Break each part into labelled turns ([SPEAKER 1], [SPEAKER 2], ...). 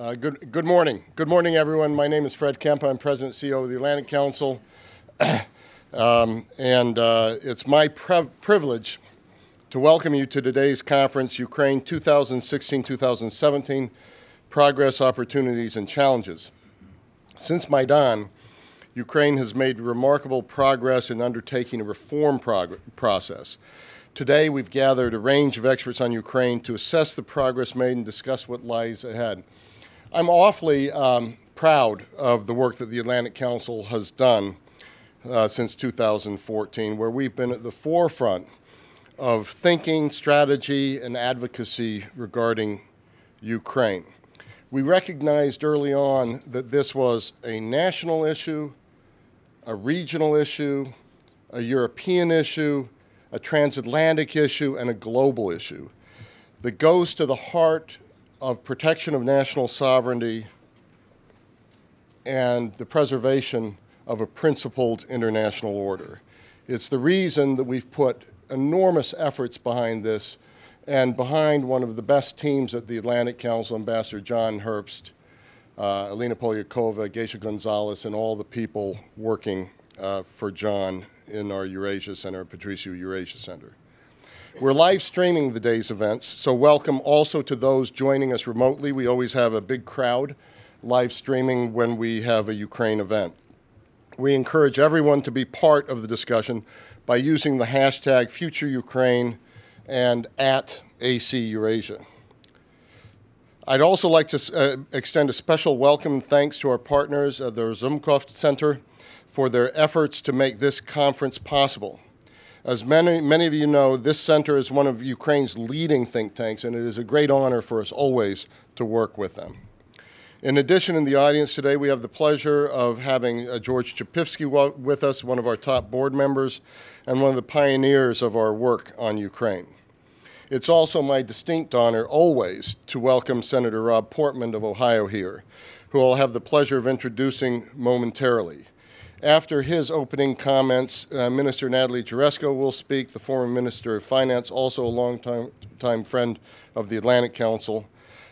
[SPEAKER 1] Uh, good, good morning. Good morning, everyone. My name is Fred Kempe. I'm President CEO of the Atlantic Council. um, and uh, it's my privilege to welcome you to today's conference, Ukraine 2016-2017, Progress, Opportunities, and Challenges. Since Maidan, Ukraine has made remarkable progress in undertaking a reform process. Today, we've gathered a range of experts on Ukraine to assess the progress made and discuss what lies ahead. I'm awfully um, proud of the work that the Atlantic Council has done uh, since 2014, where we've been at the forefront of thinking, strategy, and advocacy regarding Ukraine. We recognized early on that this was a national issue, a regional issue, a European issue, a transatlantic issue, and a global issue that goes to the heart of protection of national sovereignty and the preservation of a principled international order. It's the reason that we've put enormous efforts behind this and behind one of the best teams at the Atlantic Council, Ambassador John Herbst, uh, Alina Polyakova, Geisha Gonzalez, and all the people working uh, for John in our Eurasia Center, Patriciu Eurasia Center. We're live streaming the day's events, so welcome also to those joining us remotely. We always have a big crowd live streaming when we have a Ukraine event. We encourage everyone to be part of the discussion by using the hashtag FutureUkraine and at AC Eurasia. I'd also like to uh, extend a special welcome and thanks to our partners at the Razumkov Center for their efforts to make this conference possible. As many, many of you know, this center is one of Ukraine's leading think tanks, and it is a great honor for us always to work with them. In addition, in the audience today, we have the pleasure of having uh, George Chopivsky with us, one of our top board members and one of the pioneers of our work on Ukraine. It's also my distinct honor always to welcome Senator Rob Portman of Ohio here, who I'll have the pleasure of introducing momentarily. After his opening comments, uh, Minister Natalie Jaresko will speak, the former Minister of Finance, also a long-time friend of the Atlantic Council.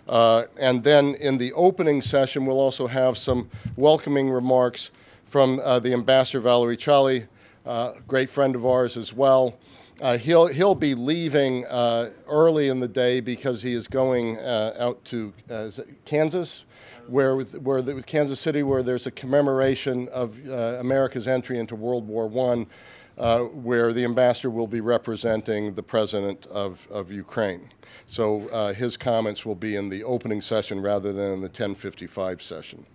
[SPEAKER 1] Uh, and then in the opening session, we'll also have some welcoming remarks from uh, the Ambassador Valery Chaly, uh, great friend of ours as well. Uh, he'll, he'll be leaving uh, early in the day because he is going out to Kansas where where the, Kansas City, where there's a commemoration of uh, America's entry into World War I, uh, where the ambassador will be representing the president of, of Ukraine. So uh, his comments will be in the opening session rather than in the 1055 session.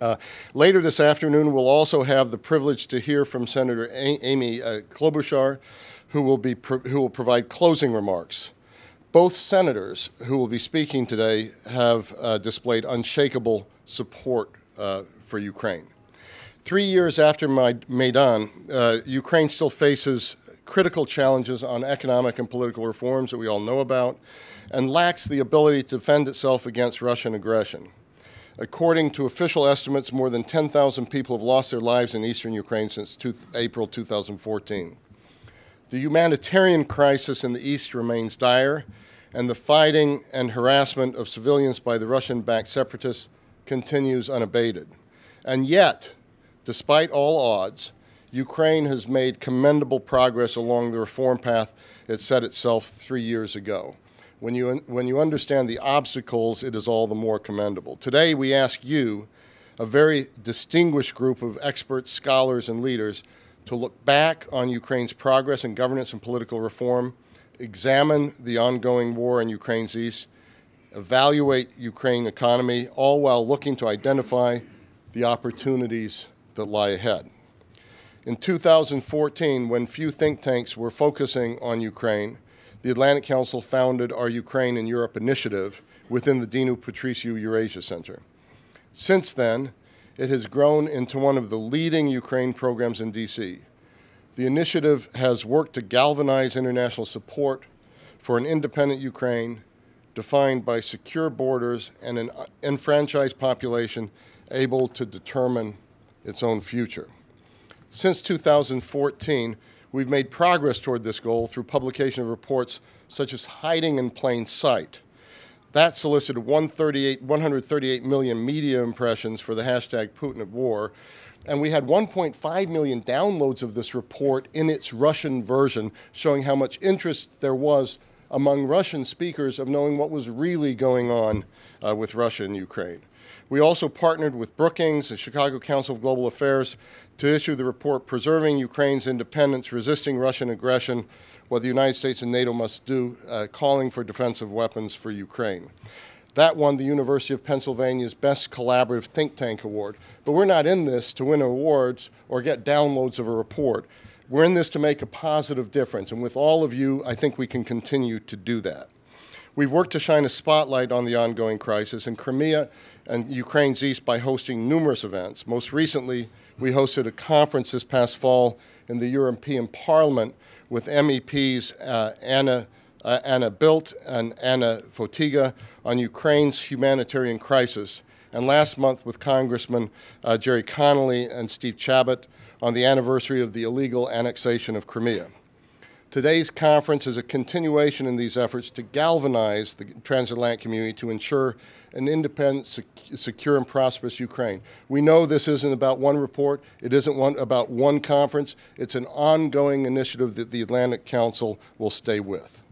[SPEAKER 1] Uh, later this afternoon, we'll also have the privilege to hear from Senator a Amy uh, Klobuchar, who will, be who will provide closing remarks. Both senators who will be speaking today have uh, displayed unshakable support uh, for Ukraine. Three years after Maidan, uh, Ukraine still faces critical challenges on economic and political reforms that we all know about and lacks the ability to defend itself against Russian aggression. According to official estimates, more than 10,000 people have lost their lives in eastern Ukraine since two April 2014. The humanitarian crisis in the east remains dire, and the fighting and harassment of civilians by the Russian backed separatists continues unabated. And yet, despite all odds, Ukraine has made commendable progress along the reform path it set itself three years ago. When you, when you understand the obstacles, it is all the more commendable. Today, we ask you, a very distinguished group of experts, scholars, and leaders, to look back on Ukraine's progress in governance and political reform, examine the ongoing war in Ukraine's east, evaluate Ukraine economy, all while looking to identify the opportunities that lie ahead. In 2014, when few think tanks were focusing on Ukraine, the Atlantic Council founded our Ukraine in Europe initiative within the Dinu Patriciu Eurasia Center. Since then, it has grown into one of the leading Ukraine programs in DC. The initiative has worked to galvanize international support for an independent Ukraine defined by secure borders and an enfranchised population able to determine its own future. Since 2014, we've made progress toward this goal through publication of reports such as Hiding in Plain Sight, That solicited 138, 138 million media impressions for the hashtag Putin at War. And we had 1.5 million downloads of this report in its Russian version, showing how much interest there was among Russian speakers of knowing what was really going on uh, with Russia and Ukraine. We also partnered with Brookings, the Chicago Council of Global Affairs, to issue the report Preserving Ukraine's Independence, Resisting Russian Aggression, What the United States and NATO Must Do, uh, Calling for Defensive Weapons for Ukraine. That won the University of Pennsylvania's Best Collaborative Think Tank Award. But we're not in this to win awards or get downloads of a report. We're in this to make a positive difference. And with all of you, I think we can continue to do that. We've worked to shine a spotlight on the ongoing crisis in Crimea and Ukraine's east by hosting numerous events. Most recently, we hosted a conference this past fall in the European Parliament with MEPs uh, Anna, uh, Anna Bildt and Anna Fotyga on Ukraine's humanitarian crisis, and last month with Congressman uh, Gerry Connolly and Steve Chabot on the anniversary of the illegal annexation of Crimea. Today's conference is a continuation in these efforts to galvanize the transatlantic community to ensure an independent, sec secure, and prosperous Ukraine. We know this isn't about one report, it isn't one, about one conference, it's an ongoing initiative that the Atlantic Council will stay with.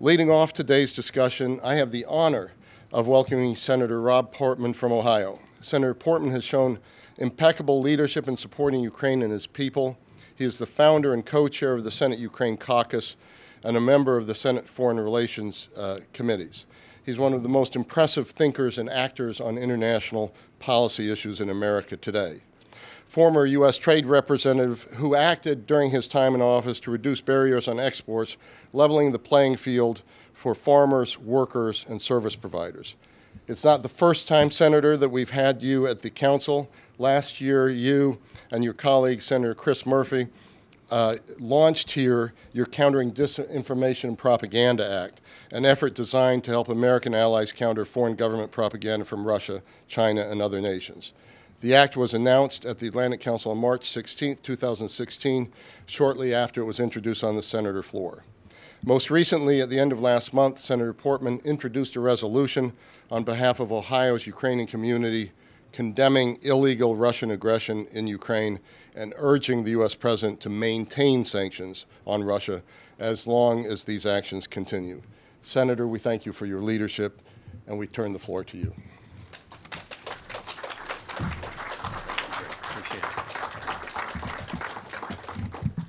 [SPEAKER 1] Leading off today's discussion, I have the honor of welcoming Senator Rob Portman from Ohio. Senator Portman has shown impeccable leadership in supporting Ukraine and his people. He is the founder and co-chair of the Senate Ukraine Caucus and a member of the Senate Foreign Relations uh, Committees. He's one of the most impressive thinkers and actors on international policy issues in America today. Former U.S. Trade Representative who acted during his time in office to reduce barriers on exports, leveling the playing field for farmers, workers, and service providers. It's not the first time, Senator, that we've had you at the Council. Last year, you and your colleague, Senator Chris Murphy, uh, launched here your Countering Disinformation and Propaganda Act, an effort designed to help American allies counter foreign government propaganda from Russia, China, and other nations. The act was announced at the Atlantic Council on March 16, 2016, shortly after it was introduced on the Senator floor. Most recently, at the end of last month, Senator Portman introduced a resolution on behalf of Ohio's Ukrainian community condemning illegal Russian aggression in Ukraine and urging the U.S. president to maintain sanctions on Russia as long as these actions continue. Senator, we thank you for your leadership, and we turn the floor to you.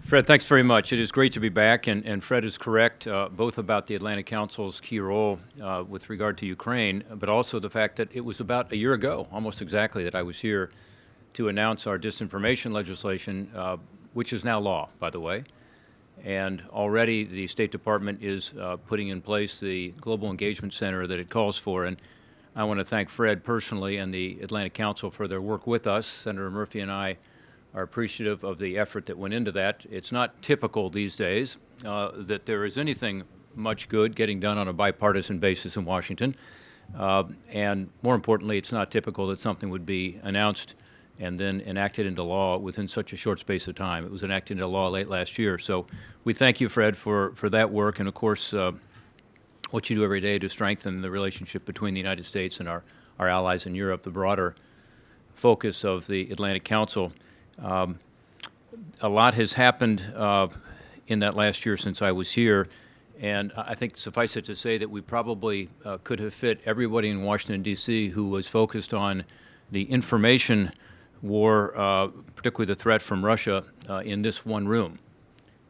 [SPEAKER 2] Fred, thanks very much. It is great to be back, and, and Fred is correct, uh, both about the Atlantic Council's key role uh, with regard to Ukraine, but also the fact that it was about a year ago, almost exactly, that I was here to announce our disinformation legislation, uh, which is now law, by the way. And already the State Department is uh, putting in place the Global Engagement Center that it calls for. And I want to thank Fred personally and the Atlantic Council for their work with us. Senator Murphy and I are appreciative of the effort that went into that. It's not typical these days uh, that there is anything much good getting done on a bipartisan basis in Washington. Uh, and more importantly, it's not typical that something would be announced and then enacted into law within such a short space of time. It was enacted into law late last year. So we thank you, Fred, for, for that work and, of course, uh, what you do every day to strengthen the relationship between the United States and our, our allies in Europe, the broader focus of the Atlantic Council. Um, a lot has happened uh, in that last year since I was here, and I think suffice it to say that we probably uh, could have fit everybody in Washington, D.C. who was focused on the information war, uh, particularly the threat from Russia, uh, in this one room.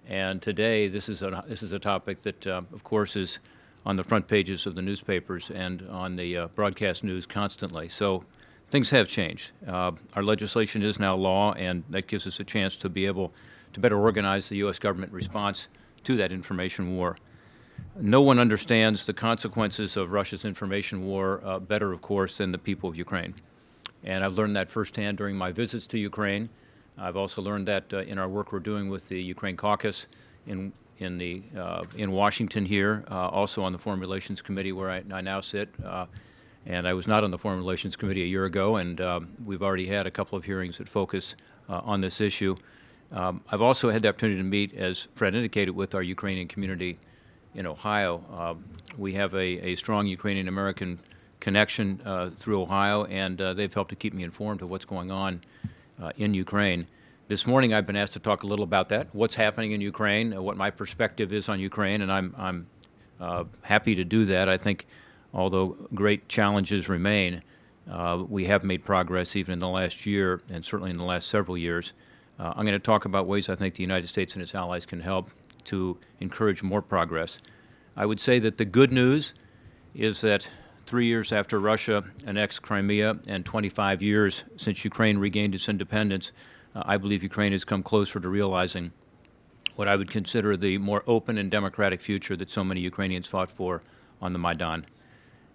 [SPEAKER 2] And today, this is a, this is a topic that, uh, of course, is on the front pages of the newspapers and on the uh, broadcast news constantly. So things have changed. Uh, our legislation is now law, and that gives us a chance to be able to better organize the U.S. government response to that information war. No one understands the consequences of Russia's information war uh, better, of course, than the people of Ukraine. And I've learned that firsthand during my visits to Ukraine. I've also learned that uh, in our work we're doing with the Ukraine Caucus in in the uh, in Washington here, uh, also on the Foreign Relations Committee where I, I now sit. And I was not on the Foreign Relations Committee a year ago, and um, we've already had a couple of hearings that focus uh, on this issue. Um, I've also had the opportunity to meet, as Fred indicated, with our Ukrainian community in Ohio. Uh, We have a, a strong Ukrainian American connection uh, through Ohio, and uh, they've helped to keep me informed of what's going on uh, in Ukraine. This morning, I've been asked to talk a little about that, what's happening in Ukraine, what my perspective is on Ukraine, and I'm, I'm uh, happy to do that. I think, although great challenges remain, uh, we have made progress even in the last year and certainly in the last several years. Uh, I'm going to talk about ways I think the United States and its allies can help to encourage more progress. I would say that the good news is that three years after Russia annexed Crimea and 25 years since Ukraine regained its independence, uh, I believe Ukraine has come closer to realizing what I would consider the more open and democratic future that so many Ukrainians fought for on the Maidan.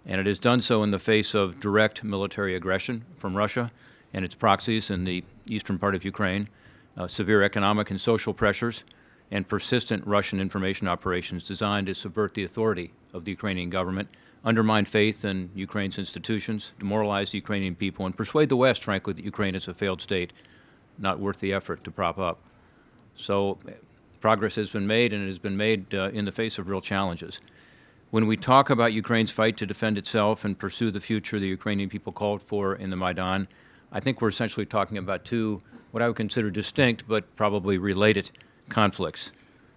[SPEAKER 2] And it has done so in the face of direct military aggression from Russia and its proxies in the eastern part of Ukraine, uh, severe economic and social pressures, and persistent Russian information operations designed to subvert the authority of the Ukrainian government, undermine faith in Ukraine's institutions, demoralize the Ukrainian people, and persuade the West, frankly, that Ukraine is a failed state, not worth the effort to prop up. So progress has been made, and it has been made uh, in the face of real challenges. When we talk about Ukraine's fight to defend itself and pursue the future the Ukrainian people called for in the Maidan, I think we're essentially talking about two, what I would consider distinct but probably related conflicts.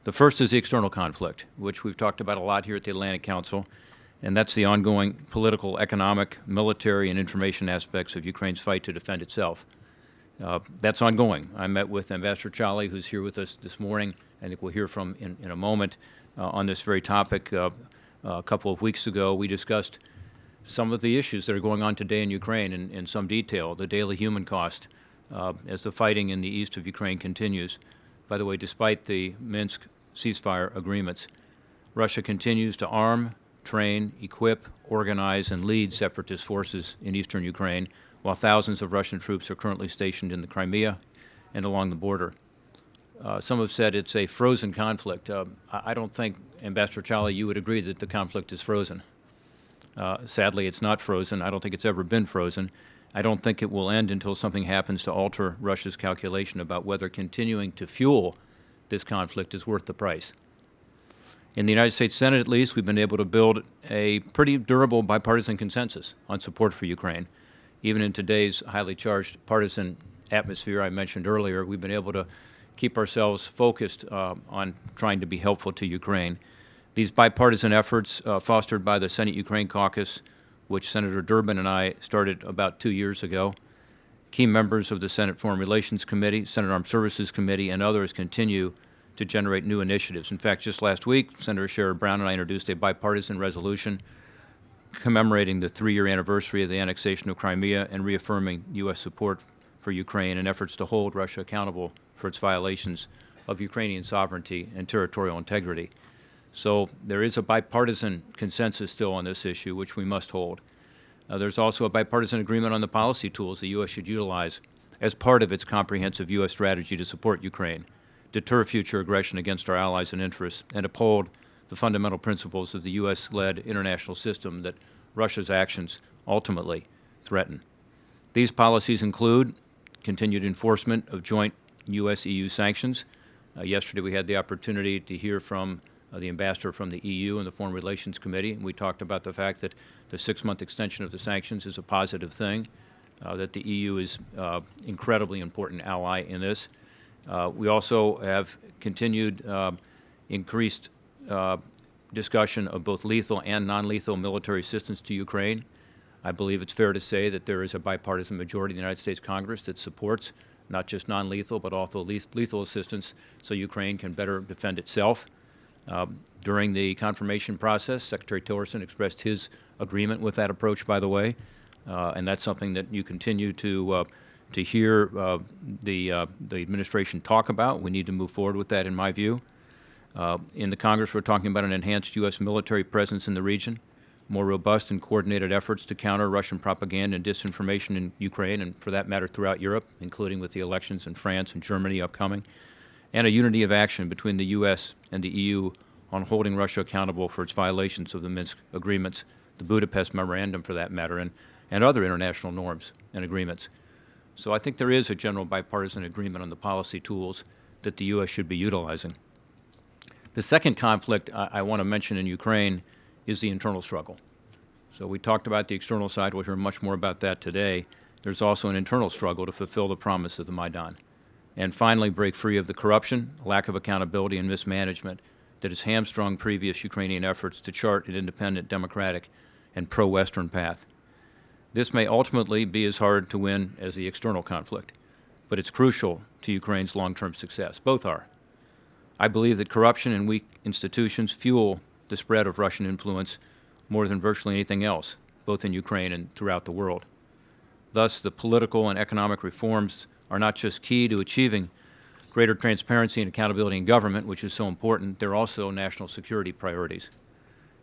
[SPEAKER 2] The first is the external conflict, which we've talked about a lot here at the Atlantic Council, and that's the ongoing political, economic, military, and information aspects of Ukraine's fight to defend itself. Uh, that's ongoing. I met with Ambassador Chaly, who's here with us this morning. I think we'll hear from in, in a moment uh, on this very topic. Uh, a couple of weeks ago, we discussed some of the issues that are going on today in Ukraine in, in some detail, the daily human cost uh, as the fighting in the east of Ukraine continues. By the way, despite the Minsk ceasefire agreements, Russia continues to arm, train, equip, organize, and lead separatist forces in eastern Ukraine, while thousands of Russian troops are currently stationed in the Crimea and along the border. Uh, some have said it's a frozen conflict. Uh, I don't think, Ambassador Chaly, you would agree that the conflict is frozen. Uh, sadly, it's not frozen. I don't think it's ever been frozen. I don't think it will end until something happens to alter Russia's calculation about whether continuing to fuel this conflict is worth the price. In the United States Senate, at least, we've been able to build a pretty durable bipartisan consensus on support for Ukraine. Even in today's highly charged partisan atmosphere I mentioned earlier, we've been able to keep ourselves focused uh, on trying to be helpful to Ukraine. These bipartisan efforts, uh, fostered by the Senate Ukraine Caucus, which Senator Durbin and I started about two years ago, key members of the Senate Foreign Relations Committee, Senate Armed Services Committee, and others continue to generate new initiatives. In fact, just last week, Senator Sherrod Brown and I introduced a bipartisan resolution commemorating the three year anniversary of the annexation of Crimea and reaffirming U.S. support for Ukraine and efforts to hold Russia accountable for its violations of Ukrainian sovereignty and territorial integrity. So there is a bipartisan consensus still on this issue, which we must hold. Uh, there's also a bipartisan agreement on the policy tools the U.S. should utilize as part of its comprehensive U.S. strategy to support Ukraine, deter future aggression against our allies and interests, and uphold the fundamental principles of the U.S. led international system that Russia's actions ultimately threaten. These policies include continued enforcement of joint U.S. EU sanctions. Uh, yesterday, we had the opportunity to hear from uh, the ambassador from the EU and the Foreign Relations Committee, and we talked about the fact that the six month extension of the sanctions is a positive thing, uh, that the EU is uh, incredibly important ally in this. Uh, we also have continued uh, increased discussion of both lethal and non lethal military assistance to Ukraine. I believe it's fair to say that there is a bipartisan majority in the United States Congress that supports not just non lethal, but also lethal assistance so Ukraine can better defend itself. Um, during the confirmation process, Secretary Tillerson expressed his agreement with that approach, by the way, uh, and that's something that you continue to uh, to hear uh, the uh, the administration talk about. We need to move forward with that, in my view. Uh, in the Congress, we're talking about an enhanced U.S. military presence in the region more robust and coordinated efforts to counter Russian propaganda and disinformation in Ukraine, and for that matter throughout Europe, including with the elections in France and Germany upcoming, and a unity of action between the U.S. and the EU on holding Russia accountable for its violations of the Minsk agreements, the Budapest Memorandum for that matter, and, and other international norms and agreements. So I think there is a general bipartisan agreement on the policy tools that the U.S. should be utilizing. The second conflict I, I want to mention in Ukraine is the internal struggle. So we talked about the external side. We'll hear much more about that today. There's also an internal struggle to fulfill the promise of the Maidan. And finally, break free of the corruption, lack of accountability, and mismanagement that has hamstrung previous Ukrainian efforts to chart an independent, democratic, and pro Western path. This may ultimately be as hard to win as the external conflict, but it's crucial to Ukraine's long term success. Both are. I believe that corruption and weak institutions fuel the spread of Russian influence more than virtually anything else, both in Ukraine and throughout the world. Thus, the political and economic reforms are not just key to achieving greater transparency and accountability in government, which is so important, they're also national security priorities.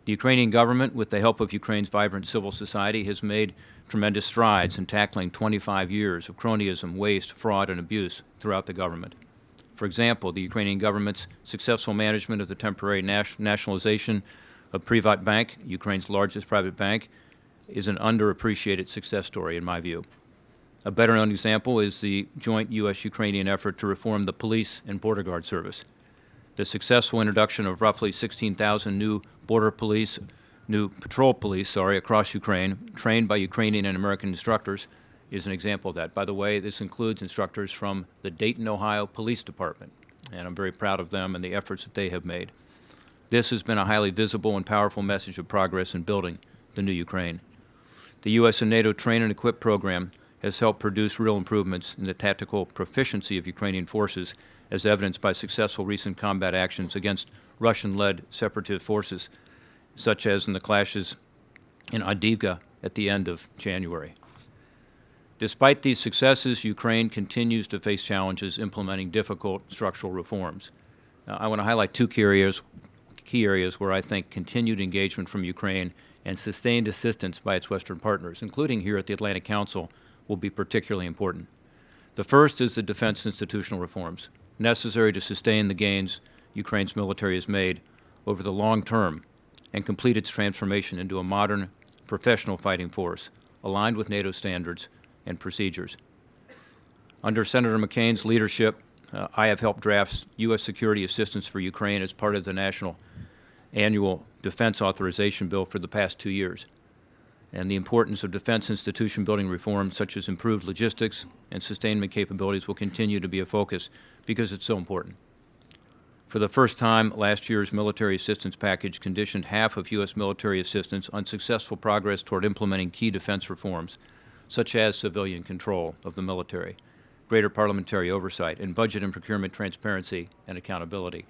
[SPEAKER 2] The Ukrainian government, with the help of Ukraine's vibrant civil society, has made tremendous strides in tackling 25 years of cronyism, waste, fraud, and abuse throughout the government. For example, the Ukrainian government's successful management of the temporary nationalization of Privat Bank, Ukraine's largest private bank, is an underappreciated success story in my view. A better known example is the joint U.S. Ukrainian effort to reform the police and border guard service. The successful introduction of roughly 16,000 new border police, new patrol police, sorry, across Ukraine, trained by Ukrainian and American instructors, is an example of that. By the way, this includes instructors from the Dayton, Ohio Police Department, and I'm very proud of them and the efforts that they have made. This has been a highly visible and powerful message of progress in building the new Ukraine. The U.S. and NATO Train and Equip program has helped produce real improvements in the tactical proficiency of Ukrainian forces, as evidenced by successful recent combat actions against Russian led separatist forces, such as in the clashes in Avdiivka at the end of January. Despite these successes, Ukraine continues to face challenges implementing difficult structural reforms. Now, I want to highlight two key areas, key areas where I think continued engagement from Ukraine and sustained assistance by its Western partners, including here at the Atlantic Council, will be particularly important. The first is the defense institutional reforms necessary to sustain the gains Ukraine's military has made over the long term and complete its transformation into a modern, professional fighting force aligned with NATO standards and procedures. Under Senator McCain's leadership, uh, I have helped draft U.S. security assistance for Ukraine as part of the national annual defense authorization bill for the past two years. And the importance of defense institution building reforms, such as improved logistics and sustainment capabilities, will continue to be a focus because it's so important. For the first time, last year's military assistance package conditioned half of U.S. military assistance on successful progress toward implementing key defense reforms, such as civilian control of the military, greater parliamentary oversight, and budget and procurement transparency and accountability.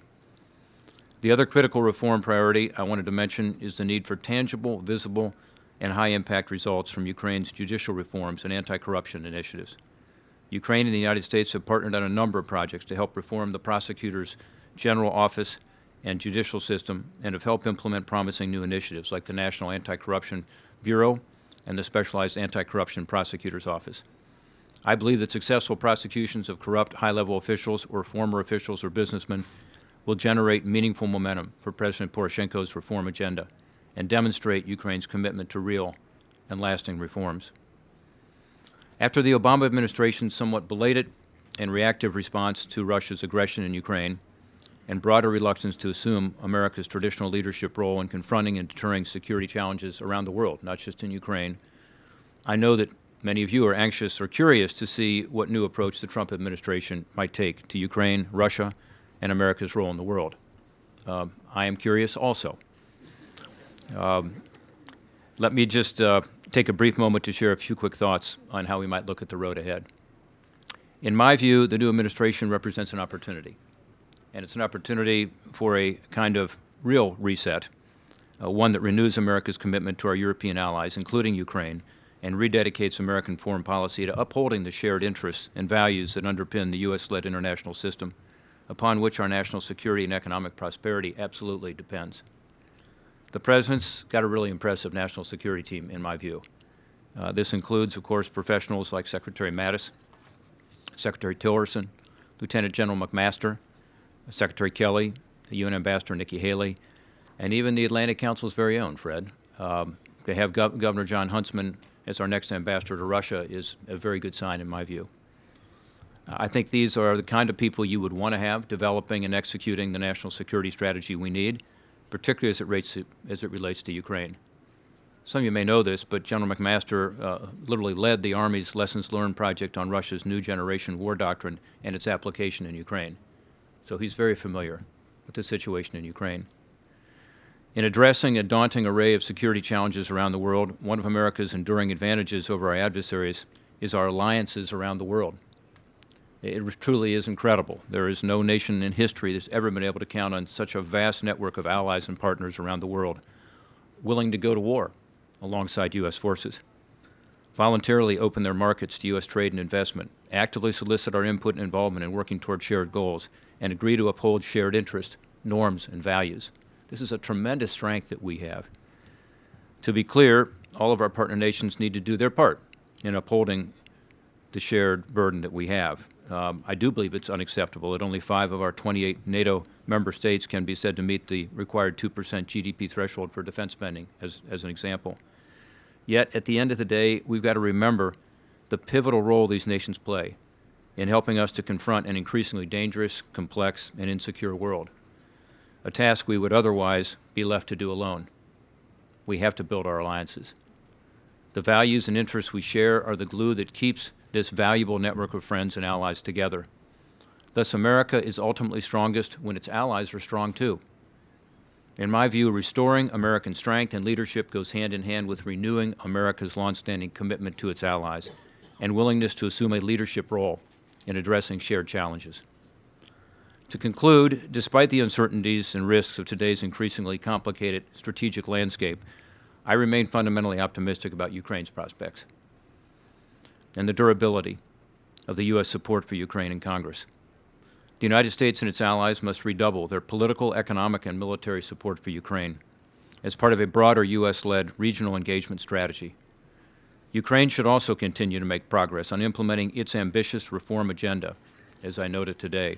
[SPEAKER 2] The other critical reform priority I wanted to mention is the need for tangible, visible, and high impact results from Ukraine's judicial reforms and anti corruption initiatives. Ukraine and the United States have partnered on a number of projects to help reform the prosecutor's general office and judicial system and have helped implement promising new initiatives like the National Anti Corruption Bureau and the Specialized Anti Corruption Prosecutor's Office. I believe that successful prosecutions of corrupt high level officials or former officials or businessmen will generate meaningful momentum for President Poroshenko's reform agenda and demonstrate Ukraine's commitment to real and lasting reforms. After the Obama administration's somewhat belated and reactive response to Russia's aggression in Ukraine and broader reluctance to assume America's traditional leadership role in confronting and deterring security challenges around the world, not just in Ukraine, I know that many of you are anxious or curious to see what new approach the Trump administration might take to Ukraine, Russia, and America's role in the world. Um, I am curious also. Um, let me just uh, take a brief moment to share a few quick thoughts on how we might look at the road ahead. In my view, the new administration represents an opportunity, and it's an opportunity for a kind of real reset, uh, one that renews America's commitment to our European allies, including Ukraine, and rededicates American foreign policy to upholding the shared interests and values that underpin the U.S. led international system upon which our national security and economic prosperity absolutely depends. The President's got a really impressive national security team, in my view. Uh, this includes, of course, professionals like Secretary Mattis, Secretary Tillerson, Lieutenant General McMaster, Secretary Kelly, the UN Ambassador Nikki Haley, and even the Atlantic Council's very own, Fred. Um, to have Gov- Governor Jon Huntsman as our next ambassador to Russia is a very good sign, in my view. I think these are the kind of people you would want to have developing and executing the national security strategy we need particularly as it, relates to, as it relates to Ukraine. Some of you may know this, but General McMaster uh, literally led the Army's Lessons Learned project on Russia's new generation war doctrine and its application in Ukraine. So he's very familiar with the situation in Ukraine. In addressing a daunting array of security challenges around the world, one of America's enduring advantages over our adversaries is our alliances around the world. It truly is incredible. There is no nation in history that's ever been able to count on such a vast network of allies and partners around the world willing to go to war alongside U.S. forces, voluntarily open their markets to U.S. trade and investment, actively solicit our input and involvement in working toward shared goals, and agree to uphold shared interests, norms, and values. This is a tremendous strength that we have. To be clear, all of our partner nations need to do their part in upholding the shared burden that we have. Um, I do believe it's unacceptable that only five of our 28 NATO member states can be said to meet the required 2% GDP threshold for defense spending, as, as an example. Yet, at the end of the day, we've got to remember the pivotal role these nations play in helping us to confront an increasingly dangerous, complex, and insecure world, a task we would otherwise be left to do alone. We have to build our alliances. The values and interests we share are the glue that keeps this valuable network of friends and allies together. Thus, America is ultimately strongest when its allies are strong too. In my view, restoring American strength and leadership goes hand in hand with renewing America's longstanding commitment to its allies and willingness to assume a leadership role in addressing shared challenges. To conclude, despite the uncertainties and risks of today's increasingly complicated strategic landscape, I remain fundamentally optimistic about Ukraine's prospects and the durability of the U.S. support for Ukraine in Congress. The United States and its allies must redouble their political, economic, and military support for Ukraine as part of a broader U.S. led regional engagement strategy. Ukraine should also continue to make progress on implementing its ambitious reform agenda, as I noted today.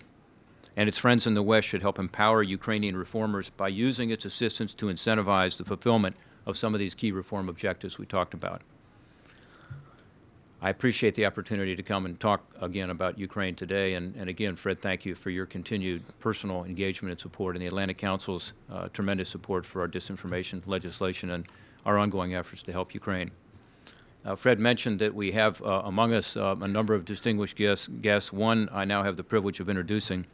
[SPEAKER 2] And its friends in the West should help empower Ukrainian reformers by using its assistance to incentivize the fulfillment of some of these key reform objectives we talked about. I appreciate the opportunity to come and talk again about Ukraine today. And, and again, Fred, thank you for your continued personal engagement and support and the Atlantic Council's uh, tremendous support for our disinformation legislation and our ongoing efforts to help Ukraine. Uh, Fred mentioned that we have uh, among us uh, a number of distinguished guests, guests. One I now have the privilege of introducing,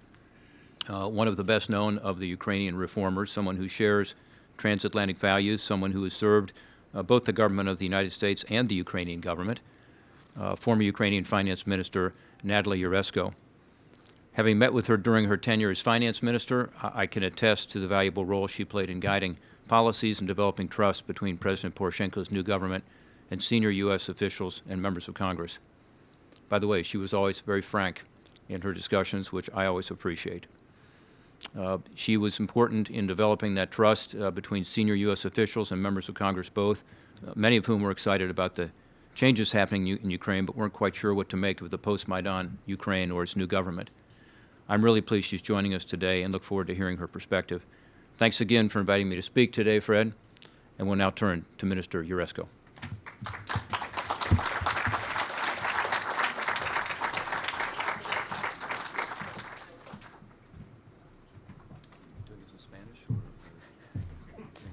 [SPEAKER 2] uh, one of the best known of the Ukrainian reformers, someone who shares transatlantic values, someone who has served uh, both the government of the United States and the Ukrainian government uh, former Ukrainian Finance Minister Natalie Jaresko. Having met with her during her tenure as finance minister, I, I can attest to the valuable role she played in guiding policies and developing trust between President Poroshenko's new government and senior U.S. officials and members of Congress. By the way, she was always very frank in her discussions, which I always appreciate. Uh, she was important in developing that trust uh, between senior U.S. officials and members of Congress both, uh, many of whom were excited about the changes happening in Ukraine, but we weren't quite sure what to make of the post-Maidan Ukraine or its new government. I'm really pleased she's joining us today and look forward to hearing her perspective. Thanks again for inviting me to speak today, Fred, and we'll now turn to Minister Jaresko.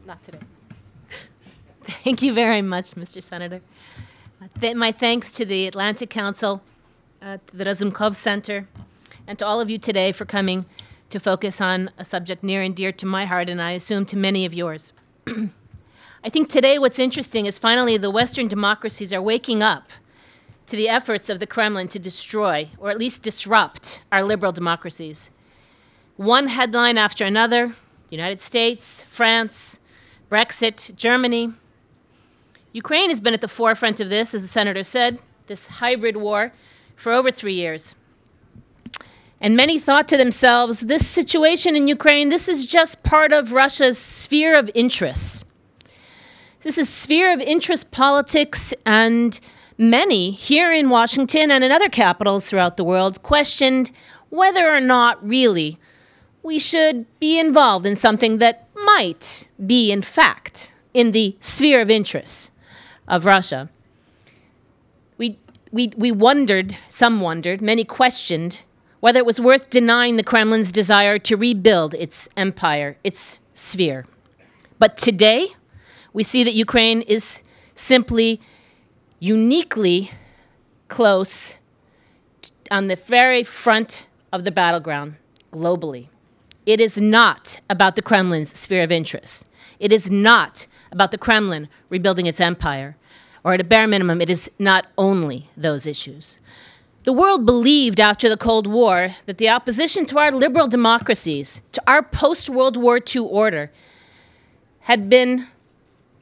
[SPEAKER 3] Not today. Thank you very much, Mr. Senator. Th- my thanks to the Atlantic Council, uh, to the Razumkov Center, and to all of you today for coming to focus on a subject near and dear to my heart, and I assume to many of yours. I think today what's interesting is finally the Western democracies are waking up to the efforts of the Kremlin to destroy, or at least disrupt, our liberal democracies. One headline after another United States, France, Brexit, Germany, Ukraine has been at the forefront of this, as the senator said, this hybrid war, for over three years. And many thought to themselves, this situation in Ukraine, this is just part of Russia's sphere of interests. This is sphere of interest politics, and many here in Washington and in other capitals throughout the world questioned whether or not really we should be involved in something that might be, in fact, in the sphere of interests of Russia. We, we, we wondered, some wondered, many questioned whether it was worth denying the Kremlin's desire to rebuild its empire, its sphere. But today, we see that Ukraine is simply uniquely close on the very front of the battleground globally. It is not about the Kremlin's sphere of interest. It is not about the Kremlin rebuilding its empire. Or at a bare minimum, it is not only those issues. The world believed after the Cold War that the opposition to our liberal democracies, to our post World War II order, had been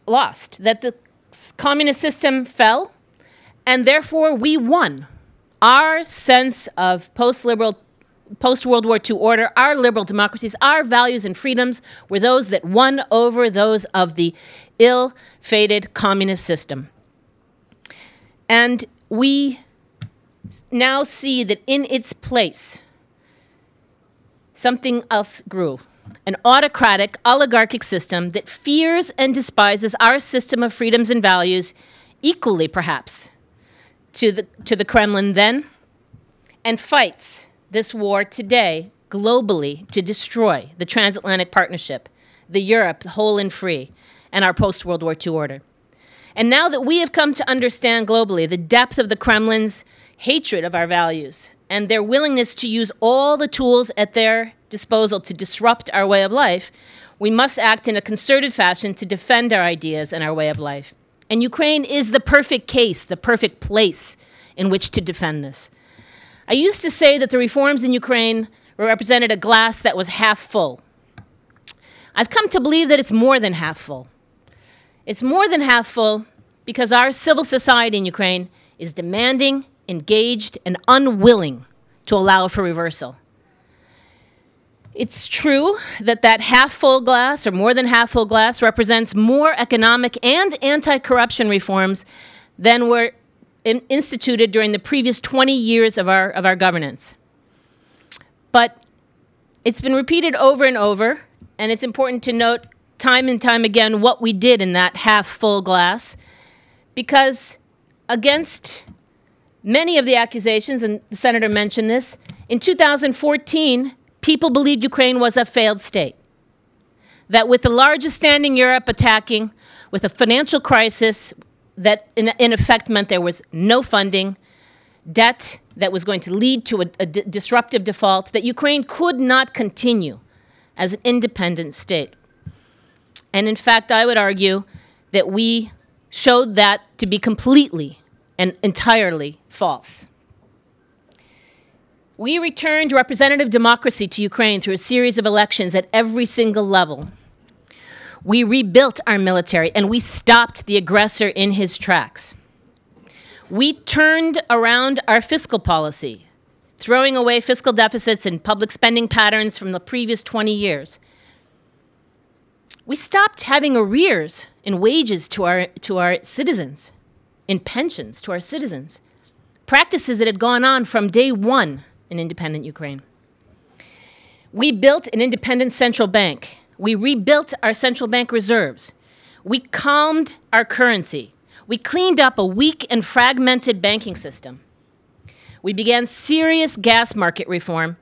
[SPEAKER 3] lost, that the communist system fell, and therefore we won. Our sense of post liberal post World War II order, our liberal democracies, our values and freedoms were those that won over those of the ill fated communist system. And we now see that in its place, something else grew an autocratic, oligarchic system that fears and despises our system of freedoms and values equally, perhaps, to the, to the Kremlin then, and fights this war today globally to destroy the transatlantic partnership, the Europe, the whole and free, and our post World War II order. And now that we have come to understand globally the depth of the Kremlin's hatred of our values and their willingness to use all the tools at their disposal to disrupt our way of life, we must act in a concerted fashion to defend our ideas and our way of life. And Ukraine is the perfect case, the perfect place in which to defend this. I used to say that the reforms in Ukraine represented a glass that was half full. I've come to believe that it's more than half full. It's more than half full because our civil society in Ukraine is demanding, engaged, and unwilling to allow for reversal. It's true that that half full glass or more than half full glass represents more economic and anti corruption reforms than were in instituted during the previous 20 years of our, of our governance. But it's been repeated over and over, and it's important to note time and time again what we did in that half full glass because against many of the accusations, and the senator mentioned this, in 2014, people believed Ukraine was a failed state. That with the largest standing Europe attacking, with a financial crisis that in, in effect meant there was no funding, debt that was going to lead to a, a d- disruptive default, that Ukraine could not continue as an independent state. And in fact, I would argue that we showed that to be completely and entirely false. We returned representative democracy to Ukraine through a series of elections at every single level. We rebuilt our military and we stopped the aggressor in his tracks. We turned around our fiscal policy, throwing away fiscal deficits and public spending patterns from the previous 20 years. We stopped having arrears in wages to our, to our citizens, in pensions to our citizens, practices that had gone on from day one in independent Ukraine. We built an independent central bank. We rebuilt our central bank reserves. We calmed our currency. We cleaned up a weak and fragmented banking system. We began serious gas market reform,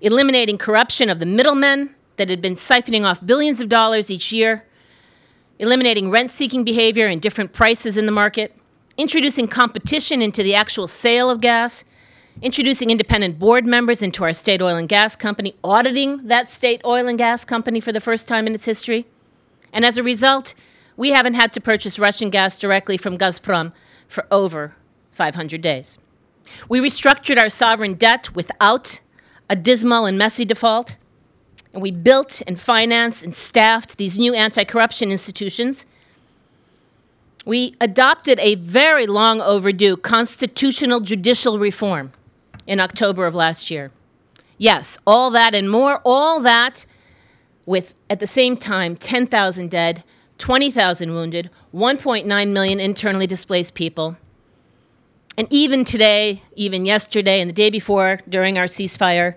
[SPEAKER 3] eliminating corruption of the middlemen that had been siphoning off billions of dollars each year, eliminating rent seeking behavior and different prices in the market, introducing competition into the actual sale of gas, introducing independent board members into our state oil and gas company, auditing that state oil and gas company for the first time in its history. And as a result, we haven't had to purchase Russian gas directly from Gazprom for over 500 days. We restructured our sovereign debt without a dismal and messy default. And we built and financed and staffed these new anti corruption institutions. We adopted a very long overdue constitutional judicial reform in October of last year. Yes, all that and more, all that with at the same time 10,000 dead, 20,000 wounded, 1.9 million internally displaced people. And even today, even yesterday, and the day before, during our ceasefire,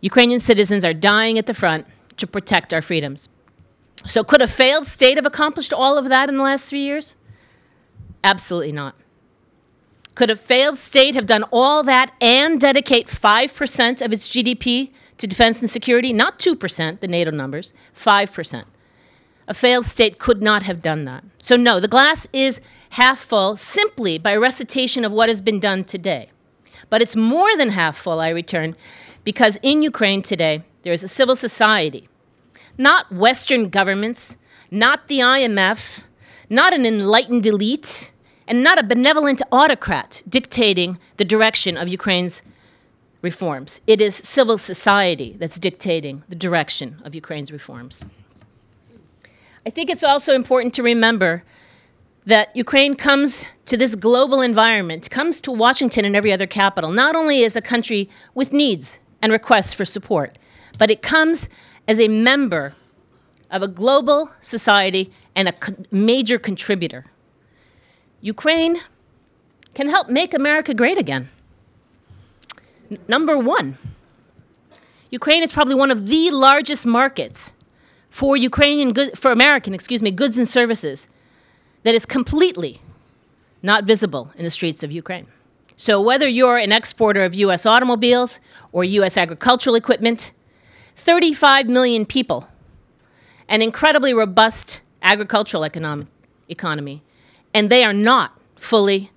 [SPEAKER 3] Ukrainian citizens are dying at the front to protect our freedoms. So, could a failed state have accomplished all of that in the last three years? Absolutely not. Could a failed state have done all that and dedicate 5% of its GDP to defense and security, not 2%, the NATO numbers, 5%. A failed state could not have done that. So, no, the glass is half full simply by recitation of what has been done today. But it's more than half full, I return, because in Ukraine today, there is a civil society, not Western governments, not the IMF, not an enlightened elite, and not a benevolent autocrat dictating the direction of Ukraine's reforms. It is civil society that's dictating the direction of Ukraine's reforms. I think it's also important to remember that Ukraine comes to this global environment, comes to Washington and every other capital, not only as a country with needs and requests for support, but it comes as a member of a global society and a co- major contributor. Ukraine can help make America great again. N- number one, Ukraine is probably one of the largest markets for Ukrainian good, for American, excuse me, goods and services that is completely not visible in the streets of Ukraine. So whether you're an exporter of US automobiles or US agricultural equipment, 35 million people, an incredibly robust agricultural economic economy, and they are not fully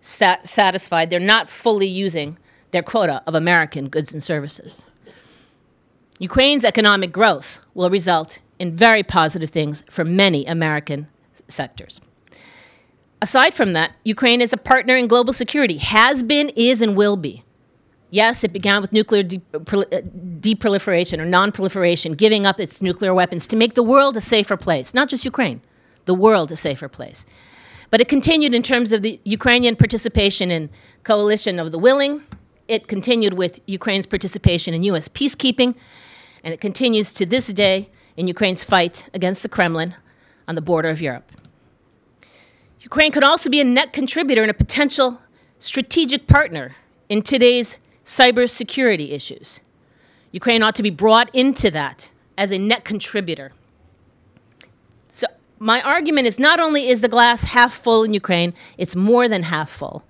[SPEAKER 3] sat- satisfied. They're not fully using their quota of American goods and services. Ukraine's economic growth will result in very positive things for many American sectors. Aside from that, Ukraine is a partner in global security, has been, is, and will be. Yes, it began with nuclear uh, deproliferation or non proliferation, giving up its nuclear weapons to make the world a safer place, not just Ukraine, the world a safer place. But it continued in terms of the Ukrainian participation in coalition of the willing. It continued with Ukraine's participation in U.S. peacekeeping, and it continues to this day in Ukraine's fight against the Kremlin on the border of Europe. Ukraine could also be a net contributor and a potential strategic partner in today's cybersecurity issues. Ukraine ought to be brought into that as a net contributor. So, my argument is not only is the glass half full in Ukraine, it's more than half full.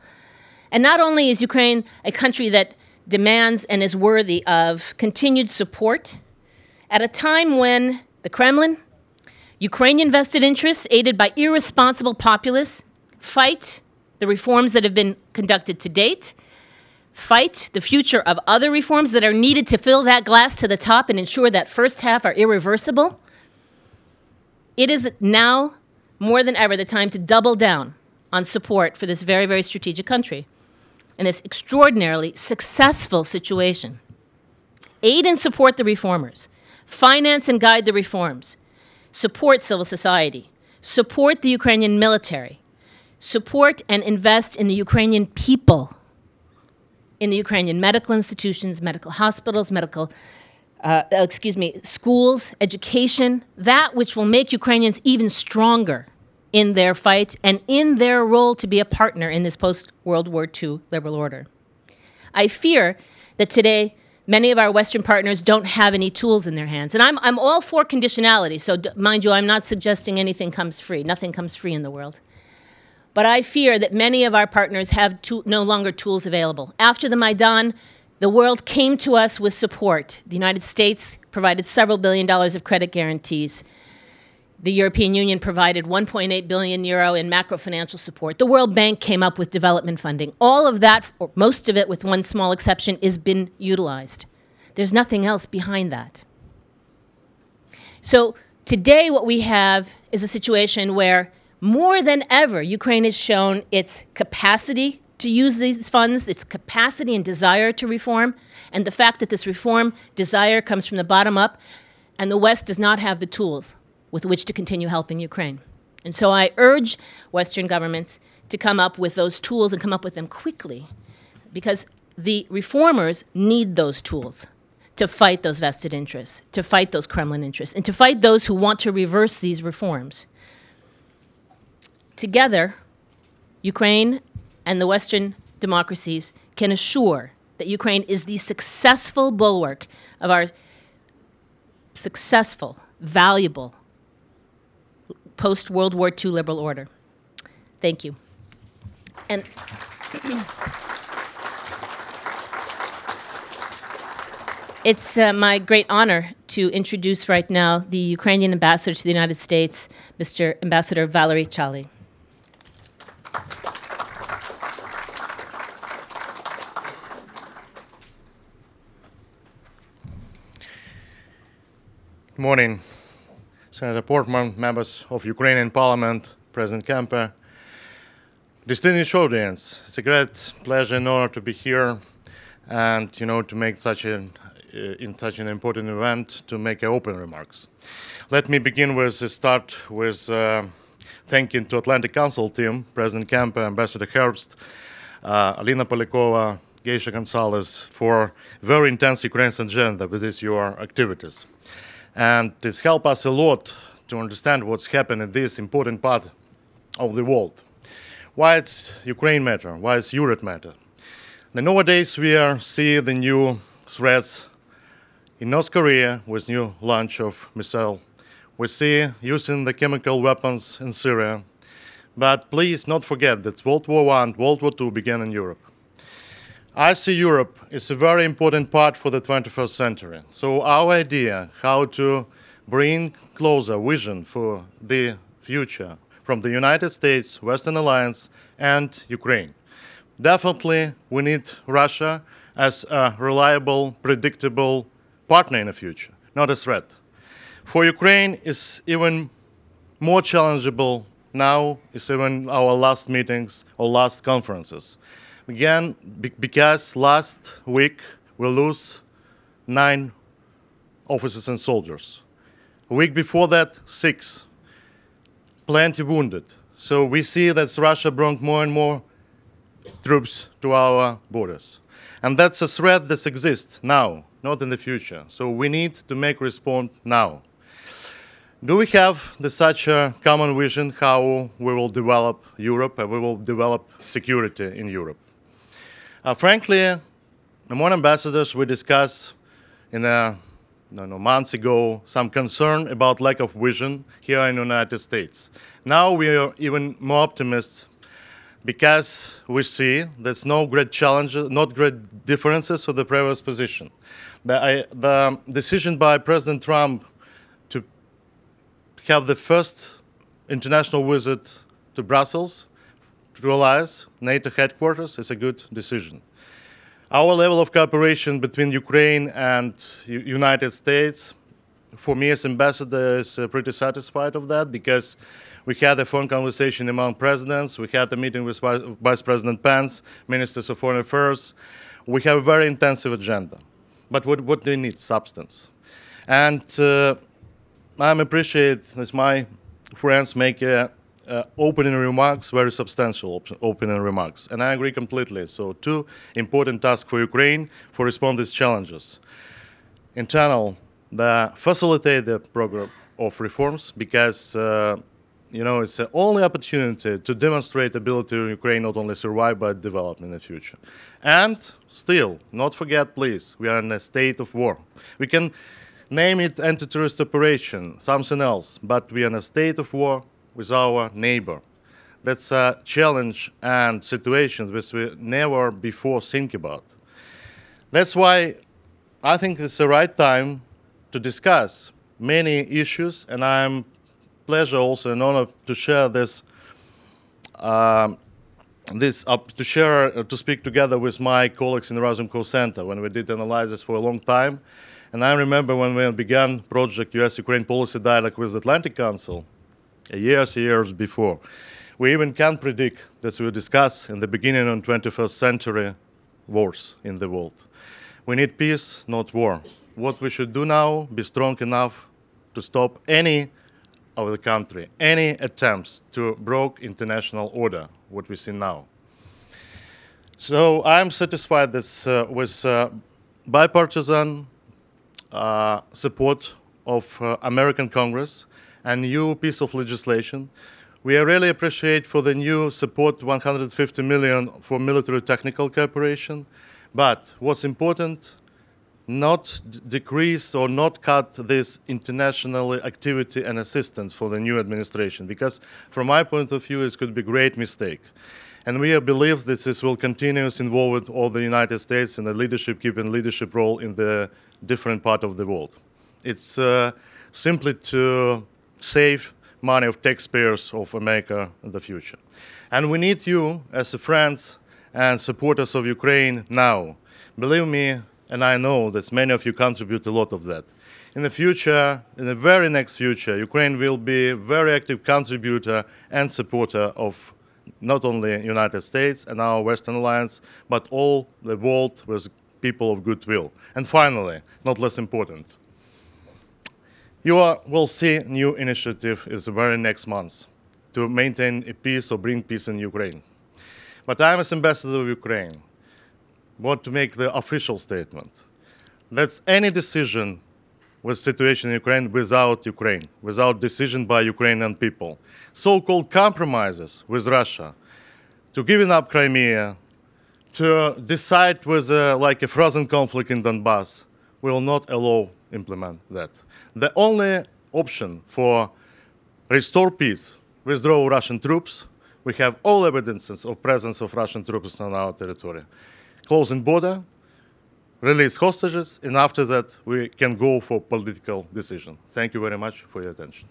[SPEAKER 3] And not only is Ukraine a country that demands and is worthy of continued support at a time when the Kremlin, Ukrainian vested interests, aided by irresponsible populists, fight the reforms that have been conducted to date, fight the future of other reforms that are needed to fill that glass to the top and ensure that first half are irreversible. It is now more than ever the time to double down on support for this very, very strategic country in this extraordinarily successful situation. Aid and support the reformers, finance and guide the reforms, support civil society, support the Ukrainian military, support and invest in the Ukrainian people, in the Ukrainian medical institutions, medical hospitals, medical, uh, excuse me, schools, education, that which will make Ukrainians even stronger in their fight and in their role to be a partner in this post World War II liberal order. I fear that today many of our Western partners don't have any tools in their hands. And I'm, I'm all for conditionality, so d- mind you, I'm not suggesting anything comes free. Nothing comes free in the world. But I fear that many of our partners have to- no longer tools available. After the Maidan, the world came to us with support. The United States provided several billion dollars of credit guarantees. The European Union provided 1.8 billion euro in macro financial support. The World Bank came up with development funding. All of that, or most of it with one small exception, is been utilized. There's nothing else behind that. So today what we have is a situation where more than ever Ukraine has shown its capacity to use these funds, its capacity and desire to reform, and the fact that this reform desire comes from the bottom up, and the West does not have the tools with which to continue helping Ukraine. And so I urge Western governments to come up with those tools and come up with them quickly because the reformers need those tools to fight those vested interests, to fight those Kremlin interests, and to fight those who want to reverse these reforms. Together, Ukraine and the Western democracies can assure that Ukraine is the successful bulwark of our successful, valuable post World War II liberal order. Thank you. And It's uh, my great honor to introduce right now the Ukrainian ambassador to the United States, Mr. Ambassador Valery Chaly.
[SPEAKER 4] Good morning, Senator Portman, members of Ukrainian Parliament, President Kempe, distinguished audience. It's a great pleasure and honor to be here and you know to make such an uh, in such an important event to make open remarks. Let me begin with a start with uh, thanking to Atlantic Council team, President Kempe, Ambassador Herbst, uh, Alina Polyakova, Geysha Gonzalez for very intense Ukrainian agenda with this your activities. And it's helped us a lot to understand what's happened in this important part of the world. Why it's Ukraine matter, why it's Europe matter. Now, nowadays we are see the new threats in North Korea with new launch of missile. We see using the chemical weapons in Syria. But please not forget that World War I and World War II began in Europe. I see Europe is a very important part for the 21st century. So our idea how to bring closer vision for the future from the United States, Western Alliance, and Ukraine. Definitely, we need Russia as a reliable, predictable partner in the future, not a threat. For Ukraine, it's even more challengeable now, it's even our last meetings or last conferences. Again, be- because last week we lose nine officers and soldiers. A week before that, six. Plenty wounded. So we see that Russia brought more and more troops to our borders. And that's a threat that exists now, not in the future. So we need to make response now. Do we have the, such a common vision how we will develop Europe and we will develop security in Europe? Uh, frankly, among ambassadors, we discussed in a no, months ago some concern about lack of vision here in the United States. Now we are even more optimistic because we see there's no great challenges, not great differences with the previous position. The, I, the decision by President Trump to have the first international visit to Brussels to realize NATO headquarters is a good decision. Our level of cooperation between Ukraine and U- United States, for me as ambassador, is uh, pretty satisfied of that because we had a phone conversation among presidents. We had a meeting with Vice, President Pence, ministers of foreign affairs. We have a very intensive agenda. But what, what do we need? Substance. And uh, I'm appreciate that my friends make uh, uh, opening remarks, very substantial op- opening remarks, and I agree completely. So, two important tasks for Ukraine for respond these challenges. Internal, the facilitate the program of reforms because uh, you know it's the only opportunity to demonstrate ability of Ukraine not only survive but develop in the future. And still, not forget, please, we are in a state of war. We can name it anti-terrorist operation, something else, but we are in a state of war with our neighbor. That's a challenge and situation which we never before think about. That's why I think it's the right time to discuss many issues, and I'm pleasure also and honor to share this. Um, this up to share uh, to speak together with my colleagues in the Razumkov Center when we did analysis for a long time, and I remember when we began project U.S.-Ukraine policy dialogue with the Atlantic Council, years years before. We even can predict that we discuss in the beginning of 21st century wars in the world. We need peace, not war. What we should do now, be strong enough to stop any of the country, any attempts to break international order, what we see now. So I'm satisfied this, uh, with uh, bipartisan uh, support of uh, American Congress and new piece of legislation. We really appreciate for the new support 150 million for military technical cooperation. But what's important, not decrease or not cut this international activity and assistance for the new administration, because from my point of view, it could be a great mistake. And we believe that this will continue to involve all the United States in the leadership, keeping leadership role in the different part of the world. It's uh, simply to save money of taxpayers of America in the future. And we need you as friends and supporters of Ukraine now. Believe me, and I know that many of you contribute a lot of that. In the future, in the very next future, Ukraine will be a very active contributor and supporter of not only United States and our Western alliance, but all the world with people of goodwill. And finally, not less important, you are, will see new initiative in the very next months to maintain a peace or bring peace in Ukraine. But I, as ambassador of Ukraine, want to make the official statement. That's any decision with situation in Ukraine without Ukraine, without decision by Ukrainian people. So-called compromises with Russia, to giving up Crimea, to decide with uh, like a frozen conflict in Donbass, will not allow implement that. The only option for restore peace, withdraw Russian troops, we have all evidences of presence of Russian troops on our territory. Closing border, release hostages, and after that we can go for political decision. Thank you very much for your attention.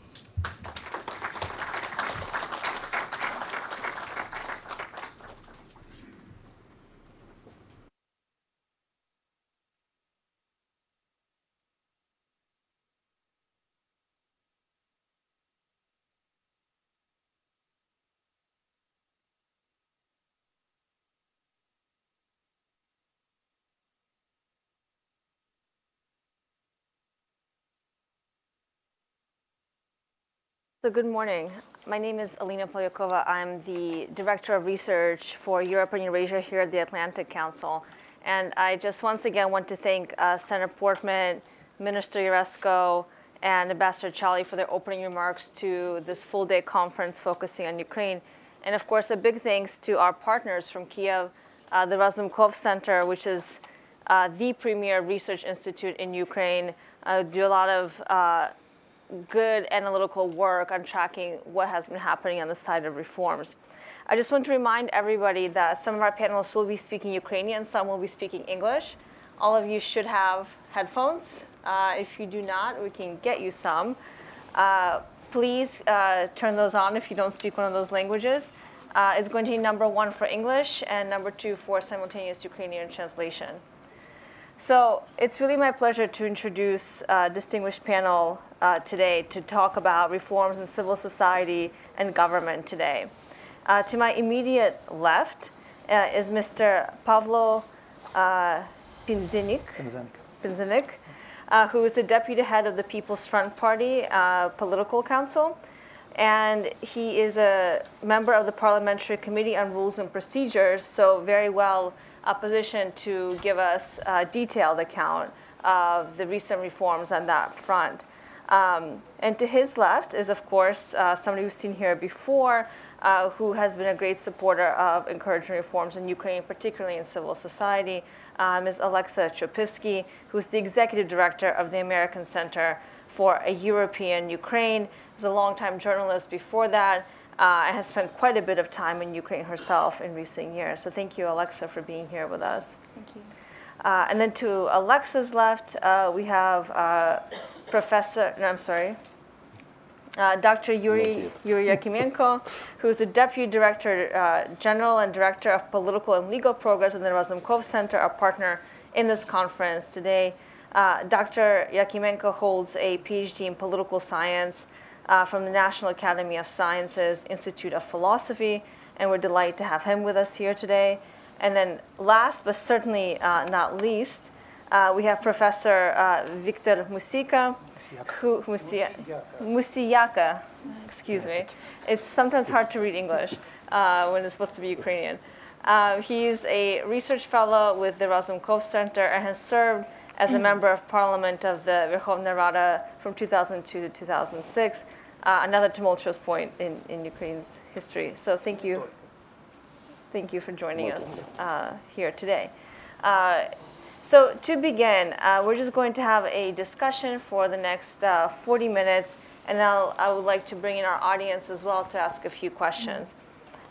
[SPEAKER 5] So good morning. My name is Alina Polyakova. I'm the Director of Research for Europe and Eurasia here at the Atlantic Council. And I just once again want to thank uh, Senator Portman, Minister Jaresko, and Ambassador Chaly for their opening remarks to this full day conference focusing on Ukraine. And of course, a big thanks to our partners from Kiev, uh, the Razumkov Center, which is uh, the premier research institute in Ukraine, uh, do a lot of uh, good analytical work on tracking what has been happening on the side of reforms. I just want to remind everybody that some of our panelists will be speaking Ukrainian, some will be speaking English. All of you should have headphones. Uh, if you do not, we can get you some. Uh, please uh, turn those on if you don't speak one of those languages. Uh, it's going to be number one for English and number two for simultaneous Ukrainian translation. So it's really my pleasure to introduce a distinguished panel uh, today to talk about reforms in civil society and government today. Uh, to my immediate left uh, is Mr. Pavlo uh, Pynzenyk, Pynzenyk uh, who is the deputy head of the People's Front Party uh, Political Council. And he is a member of the Parliamentary Committee on Rules and Procedures, so very well a position to give us a detailed account of the recent reforms on that front. Um, and to his left is, of course, uh, somebody we've seen here before, uh, who has been a great supporter of encouraging reforms in Ukraine, particularly in civil society, um, is Alexa Chopivsky, who's the executive director of the American Center for a European Ukraine. Was a longtime journalist before that, uh, and has spent quite a bit of time in Ukraine herself in recent years. So thank you, Alexa, for being here with us.
[SPEAKER 6] Thank you.
[SPEAKER 5] Uh, and then to Alexa's left, uh, we have uh, Professor, no, I'm sorry, uh, Dr. Yuri, Yuri Yakimenko, who is the Deputy Director uh, General and Director of Political and Legal Programs in the Razumkov Center, our partner in this conference today. Dr. Yakimenko holds a PhD in political science uh, from the National Academy of Sciences Institute of Philosophy, and we're delighted to have him with us here today. And then last but certainly uh, not least, uh, we have Professor uh, Victor Musika, who, Musiyaka, excuse me. It's sometimes hard to read English uh, when it's supposed to be Ukrainian. Uh, he's a research fellow with the Razumkov Center and has served as a member of parliament of the Verkhovna Rada from 2002 to 2006, uh, another tumultuous point in, in Ukraine's history. So thank you. Thank you for joining us uh, here today. So to begin, uh, we're just going to have a discussion for the next uh, 40 minutes, and I'll, I would like to bring in our audience as well to ask a few questions.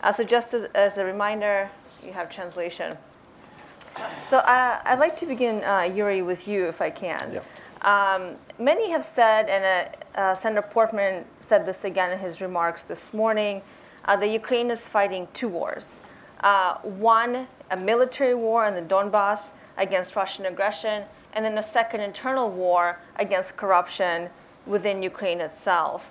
[SPEAKER 5] Uh, so just as, as a reminder, you have translation. So uh, I'd like to begin, uh, Yuri, with you, if I can. Um, many have said, and uh, uh, Senator Portman said this again in his remarks this morning, uh, that Ukraine is fighting two wars. Uh, one, a military war in the Donbass against Russian aggression, and then a second internal war against corruption within Ukraine itself.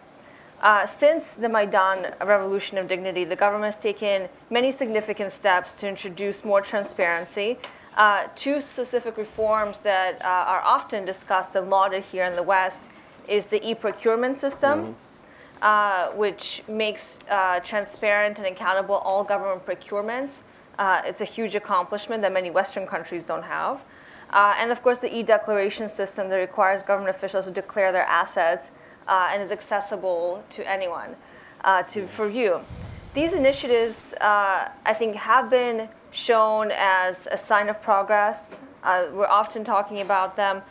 [SPEAKER 5] Uh, since the Maidan Revolution of Dignity, the government has taken many significant steps to introduce more transparency. Uh, two specific reforms that uh, are often discussed and lauded here in the West is the e-procurement system, uh, which makes uh, transparent and accountable all government procurements. Uh, it's a huge accomplishment that many Western countries don't have. Uh, and of course, the e-declaration system that requires government officials to declare their assets uh, and is accessible to anyone, uh, to for you. These initiatives, uh, I think, have been shown as a sign of progress. Uh, we're often talking about them.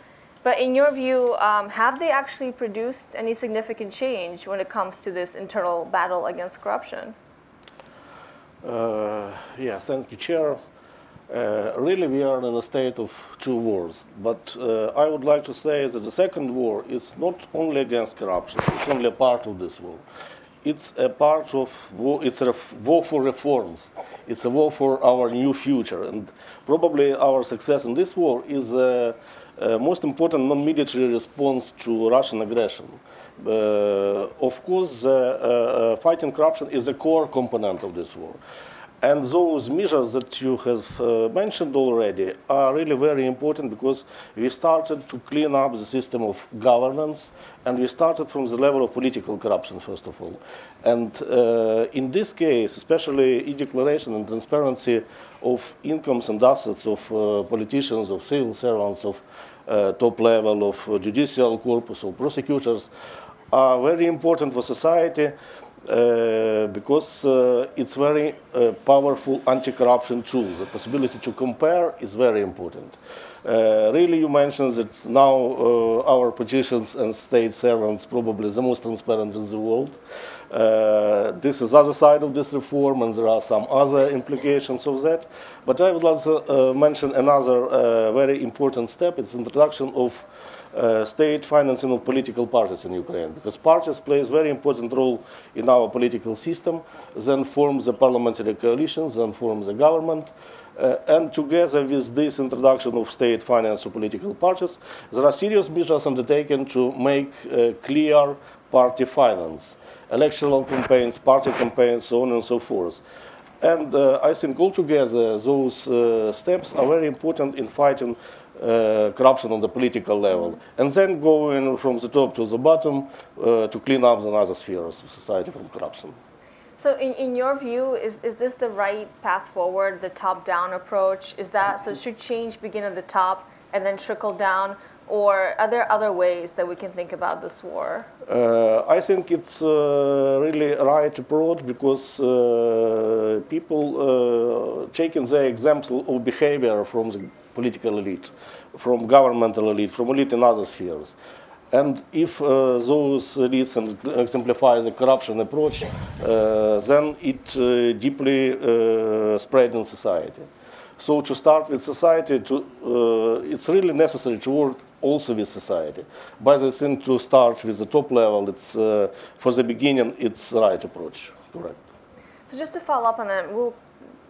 [SPEAKER 5] But in your view, um, have they actually produced any significant change when it comes to this internal battle against corruption?
[SPEAKER 6] Uh, yes, thank you, Chair. Uh, really, we are in a state of two wars. But uh, I would like to say that the second war is not only against corruption, it's only a part of this war. It's a part of war, it's a war for reforms. It's a war for our new future. And probably our success in this war is the uh, most important non military response to Russian aggression. Uh, of course, uh, uh, fighting corruption is a core component of this war. And those measures that you have uh, mentioned already are really very important because we started to clean up the system of governance and we started from the level of political corruption, first of all. And uh, in this case, especially e declaration and transparency of incomes and assets of uh, politicians, of civil servants, of uh, top level, of judicial corpus, of prosecutors, are very important for society because uh, it's very uh, powerful anti-corruption tool. The possibility to compare is very important. Uh, really, you mentioned that now uh, our politicians and state servants probably the most transparent in the world. Uh, this is the other side of this reform, and there are some other implications of that. But I would like to mention another very important step. It's introduction of uh, state financing of political parties in Ukraine, because parties play a very important role in our political system, then form the parliamentary coalitions, then form the government. Uh, and together with this introduction of state finance to political parties, there are serious measures undertaken to make uh, clear party finance, electoral campaigns, party campaigns, so on and so forth. And uh, I think altogether those uh, steps are very important in fighting uh, corruption on the political level, and then going from the top to the bottom uh, to clean up the other spheres of society from corruption.
[SPEAKER 5] So, in, in your view, is, is this the right path forward, the top down approach? Is that so? Should change begin at the top and then trickle down? Or are there other ways that we can think about this war?
[SPEAKER 6] Uh, I think it's uh, really right approach because uh, people uh, taking the example of behavior from the political elite, from governmental elite, from elite in other spheres. And if uh, those elites exemplify the corruption approach, uh, then it uh, deeply uh, spread in society. So to start with society, to, uh, it's really necessary to work also with society. But I think to start with the top level, it's uh, for the beginning, it's the right approach. Correct.
[SPEAKER 5] So just to follow up on that, we'll,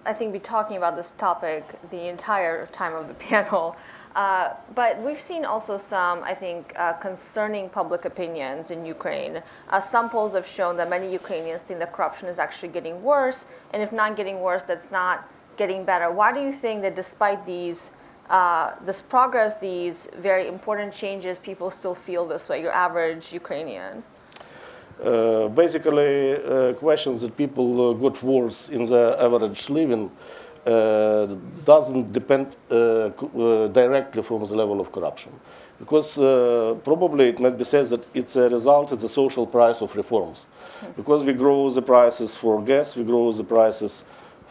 [SPEAKER 5] I think, be talking about this topic the entire time of the panel. Uh, but we've seen also some, I think, uh, concerning public opinions in Ukraine. Uh, some polls have shown that many Ukrainians think that corruption is actually getting worse, and if not getting worse, that's not getting better. Why do you think that despite these uh, this progress, these very important changes, people still feel this way, your average Ukrainian?
[SPEAKER 6] Uh, basically, uh, questions that people uh, got worse in their average living uh, doesn't depend uh, uh, directly from the level of corruption. Because probably it might be said that it's a result, of the social price of reforms. Because we grow the prices for gas, we grow the prices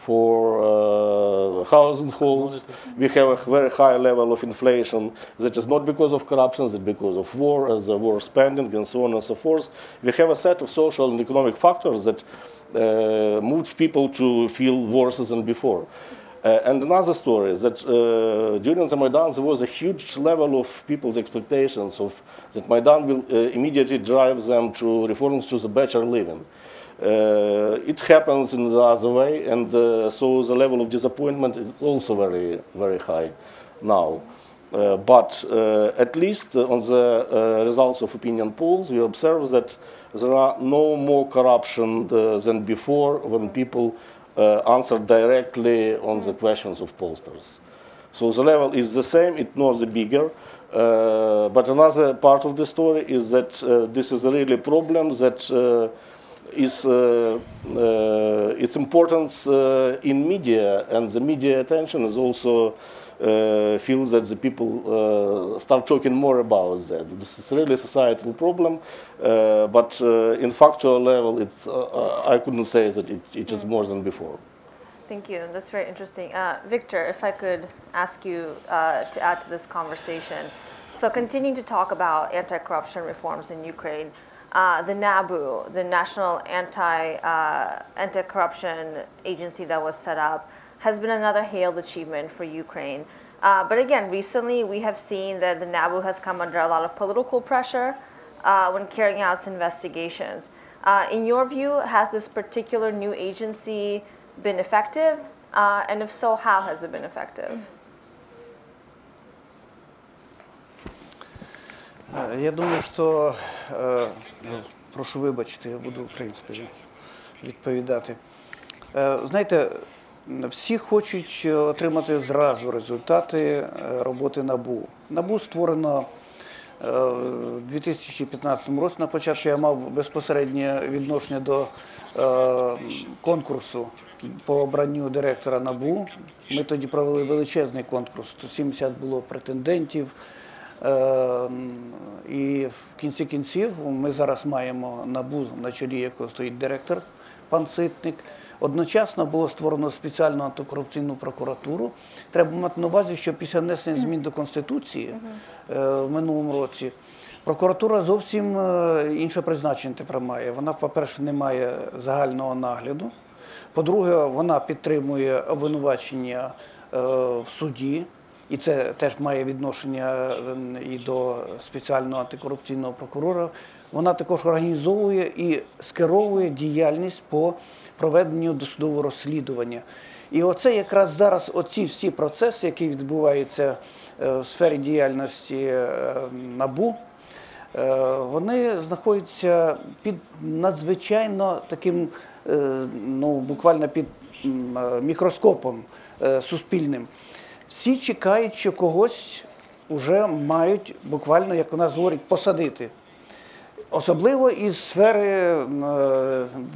[SPEAKER 6] for uh, housing halls. We have a very high level of inflation that is not because of corruption, it's because of war, as the war spending, and so on and so forth. We have a set of social and economic factors that uh, people to feel worse than before. Uh, and another story is that uh, during the Maidan there was a huge level of people's expectations of that Maidan will uh, immediately drive them to reforms to the better living. Uh, it happens in the other way, and uh, so the level of disappointment is also very, very high now. Uh, but at least on the results of opinion polls, we observe that there are no more corruption than before when people answer directly on the questions of pollsters. So the level is the same, it's not the bigger. Uh, but another part of the story is that uh, this is really a problem that uh, is uh, uh, its importance uh, in media, and the media attention is also uh, feels that the people uh, start talking more about that. This is really a societal problem, uh, but in factual level, it's I couldn't say that it, it is more than before.
[SPEAKER 5] Thank you. That's very interesting. Victor, if I could ask you to add to this conversation. So, continuing to talk about anti corruption reforms in Ukraine, uh, the NABU, the National Anti uh, Anti Corruption Agency that was set up, has been another hailed achievement for Ukraine. Uh, but again, recently we have seen that the NABU has come under a lot of political pressure uh, when carrying out its investigations. Uh, in your view, has this particular new agency been effective? And if so, how has it been effective?
[SPEAKER 7] Я думаю, що е, ну, прошу вибачити, я буду українською відповідати. Е, Знаєте, всі хочуть отримати зразу результати е, роботи НАБУ. НАБУ створено е, в 2015 році. На початку я мав безпосереднє відношення до е, конкурсу по обранню директора НАБУ. Ми тоді провели величезний конкурс. 170 було претендентів. Е, І в кінці кінців ми зараз маємо НАБУ, на чолі якого стоїть директор пан Ситник. Одночасно було створено спеціальну антикорупційну прокуратуру. Треба мати на увазі, що після внесення змін до Конституції е, в минулому році прокуратура зовсім е, інше призначення тепер має. Вона, по-перше, не має загального нагляду. По-друге, вона підтримує обвинувачення е, в суді, і це теж має відношення е, і до спеціального антикорупційного прокурора. Вона також організовує і скеровує діяльність по проведенню досудового розслідування. І оце якраз зараз оці всі процеси, які відбуваються е, в сфері діяльності е, НАБУ, Е, вони знаходяться під надзвичайно таким, ну буквально під мікроскопом суспільним. Всі чекають, що когось вже мають буквально, як у нас говорять, посадити. Особливо із сфери е,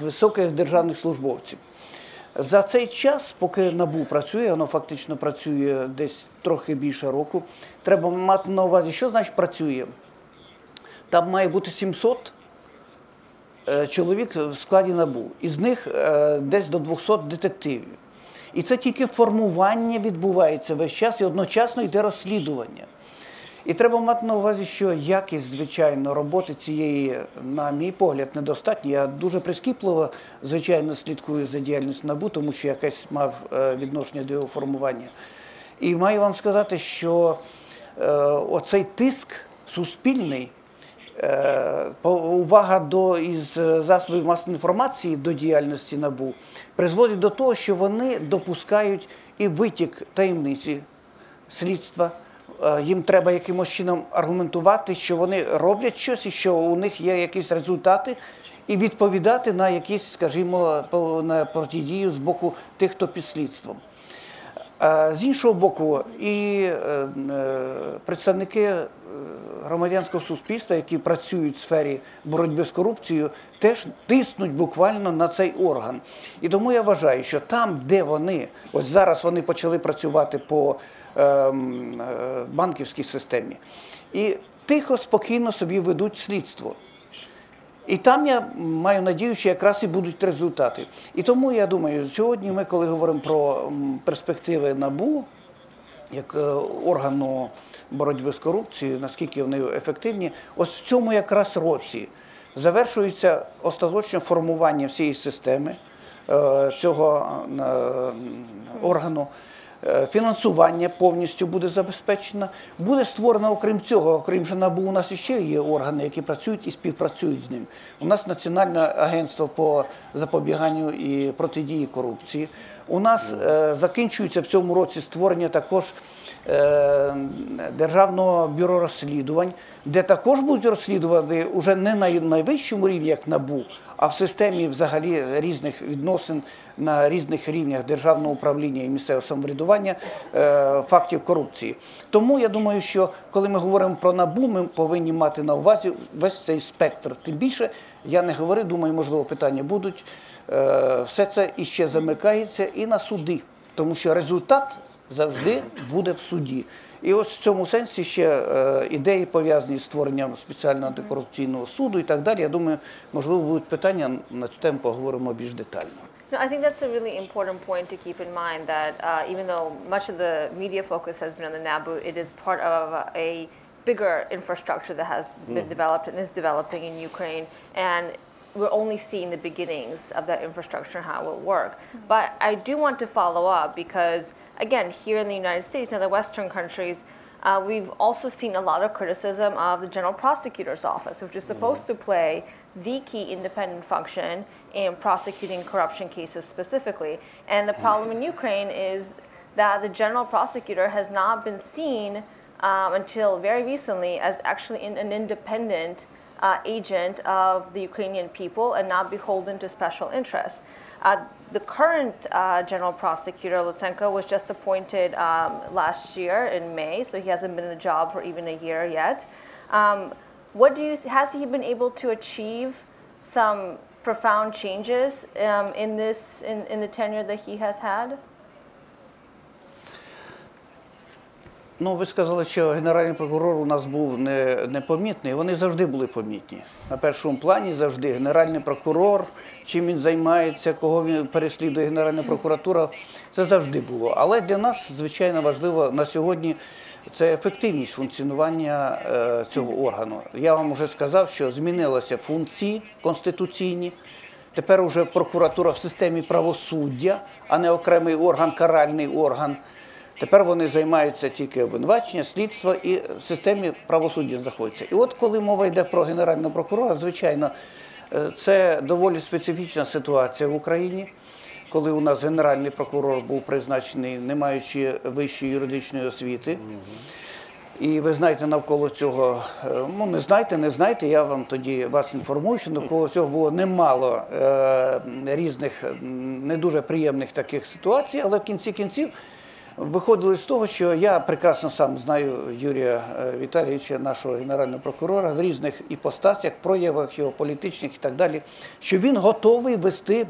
[SPEAKER 7] високих державних службовців. За цей час, поки НАБУ працює, воно фактично працює десь трохи більше року. Треба мати на увазі, що значить працює. Там має бути 700 е, чоловік в складі НАБУ. Із них е, десь до 200 детективів. І це тільки формування відбувається весь час і одночасно йде розслідування. І треба мати на увазі, що якість, звичайно, роботи цієї, на мій погляд, недостатня. Я дуже прискіпливо, звичайно, слідкую за діяльністю НАБУ, тому що якесь мав е, відношення до його формування. І маю вам сказати, що е, оцей тиск суспільний, увага до із е, засобів масової інформації до діяльності НАБУ призводить до того, що вони допускають і витік таємниці слідства. Е, Їм треба якимось чином аргументувати, що вони роблять щось і що у них є якісь результати, і відповідати на якісь, скажімо, на протидію з боку тих, хто під слідством. А З іншого боку, і е, е, представники е, громадянського суспільства, які працюють в сфері боротьби з корупцією, теж тиснуть буквально на цей орган. І тому я вважаю, що там, де вони, ось зараз вони почали працювати по ем, е, банківській системі, і тихо, спокійно собі ведуть слідство. І там я маю надію, що якраз і будуть результати. І тому я думаю, сьогодні ми, коли говоримо про перспективи НАБУ, як е, органу боротьби з корупцією, наскільки вони ефективні, ось в цьому якраз році завершується остаточне формування всієї системи е, цього е, органу. Е, Фінансування повністю буде забезпечено. Буде створено, окрім цього, окрім же НАБУ, у нас ще є органи, які працюють і співпрацюють з ним. У нас Національне агентство по запобіганню і протидії корупції. У нас е, закінчується в цьому році створення також Державного бюро розслідувань, де також будуть розслідувати уже не на найвищому рівні, як НАБУ, а в системі взагалі різних відносин на різних рівнях державного управління і місцевого самоврядування е, фактів корупції. Тому я думаю, що коли ми говоримо про НАБУ, ми повинні мати на увазі весь цей спектр. Тим більше я не говорю, думаю, можливо, питання будуть. Е, Все це іще замикається і на суди, тому що результат завжди буде в суді. І ось в цьому сенсі ще е, ідеї пов'язані з створенням спеціального антикорупційного суду і так далі. Я думаю, можливо, будуть питання на цю тему поговоримо більш детально.
[SPEAKER 5] No, I think that's a really important point to keep in mind that uh, even though much of the media focus has been on the NABU, it is part of a bigger infrastructure that has been developed and is developing in Ukraine. And we're only seeing the beginnings of that infrastructure and how it will work. But I do want to follow up because, again, here in the United States and the Western countries, uh, we've also seen a lot of criticism of the General Prosecutor's Office, which is supposed to play the key independent function in prosecuting corruption cases specifically. And the problem in Ukraine is that the General Prosecutor has not been seen um, until very recently as actually in, an independent uh, agent of the Ukrainian people and not beholden to special interests. Uh, the current uh, general prosecutor, Lutsenko, was just appointed um, last year in May, so he hasn't been in the job for even a year yet. Um, what do you has he been able to achieve some profound changes um, in this in, in the tenure that he has had?
[SPEAKER 7] Ну, ви сказали, що генеральний прокурор у нас був не, непомітний. Вони завжди були помітні. На першому плані завжди генеральний прокурор, чим він займається, кого він переслідує Генеральна прокуратура, це завжди було. Але для нас звичайно важливо на сьогодні це ефективність функціонування е, цього органу. Я вам вже сказав, що змінилися функції конституційні. Тепер уже прокуратура в системі правосуддя, а не окремий орган, каральний орган. Тепер вони займаються тільки обвинувачення, слідства і в системі правосуддя знаходяться. І от коли мова йде про генерального прокурора, звичайно, е, це доволі специфічна ситуація в Україні, коли у нас генеральний прокурор був призначений, не маючи вищої юридичної освіти. І ви знаєте, навколо цього, е, ну не знаєте, не знаєте, я вам тоді вас інформую, що навколо цього було немало е, різних не дуже приємних таких ситуацій, але в кінці кінців виходили з того, що я прекрасно сам знаю Юрія е, Віталійовича, нашого генерального прокурора, в різних іпостасях, проявах його політичних і так далі, що він готовий вести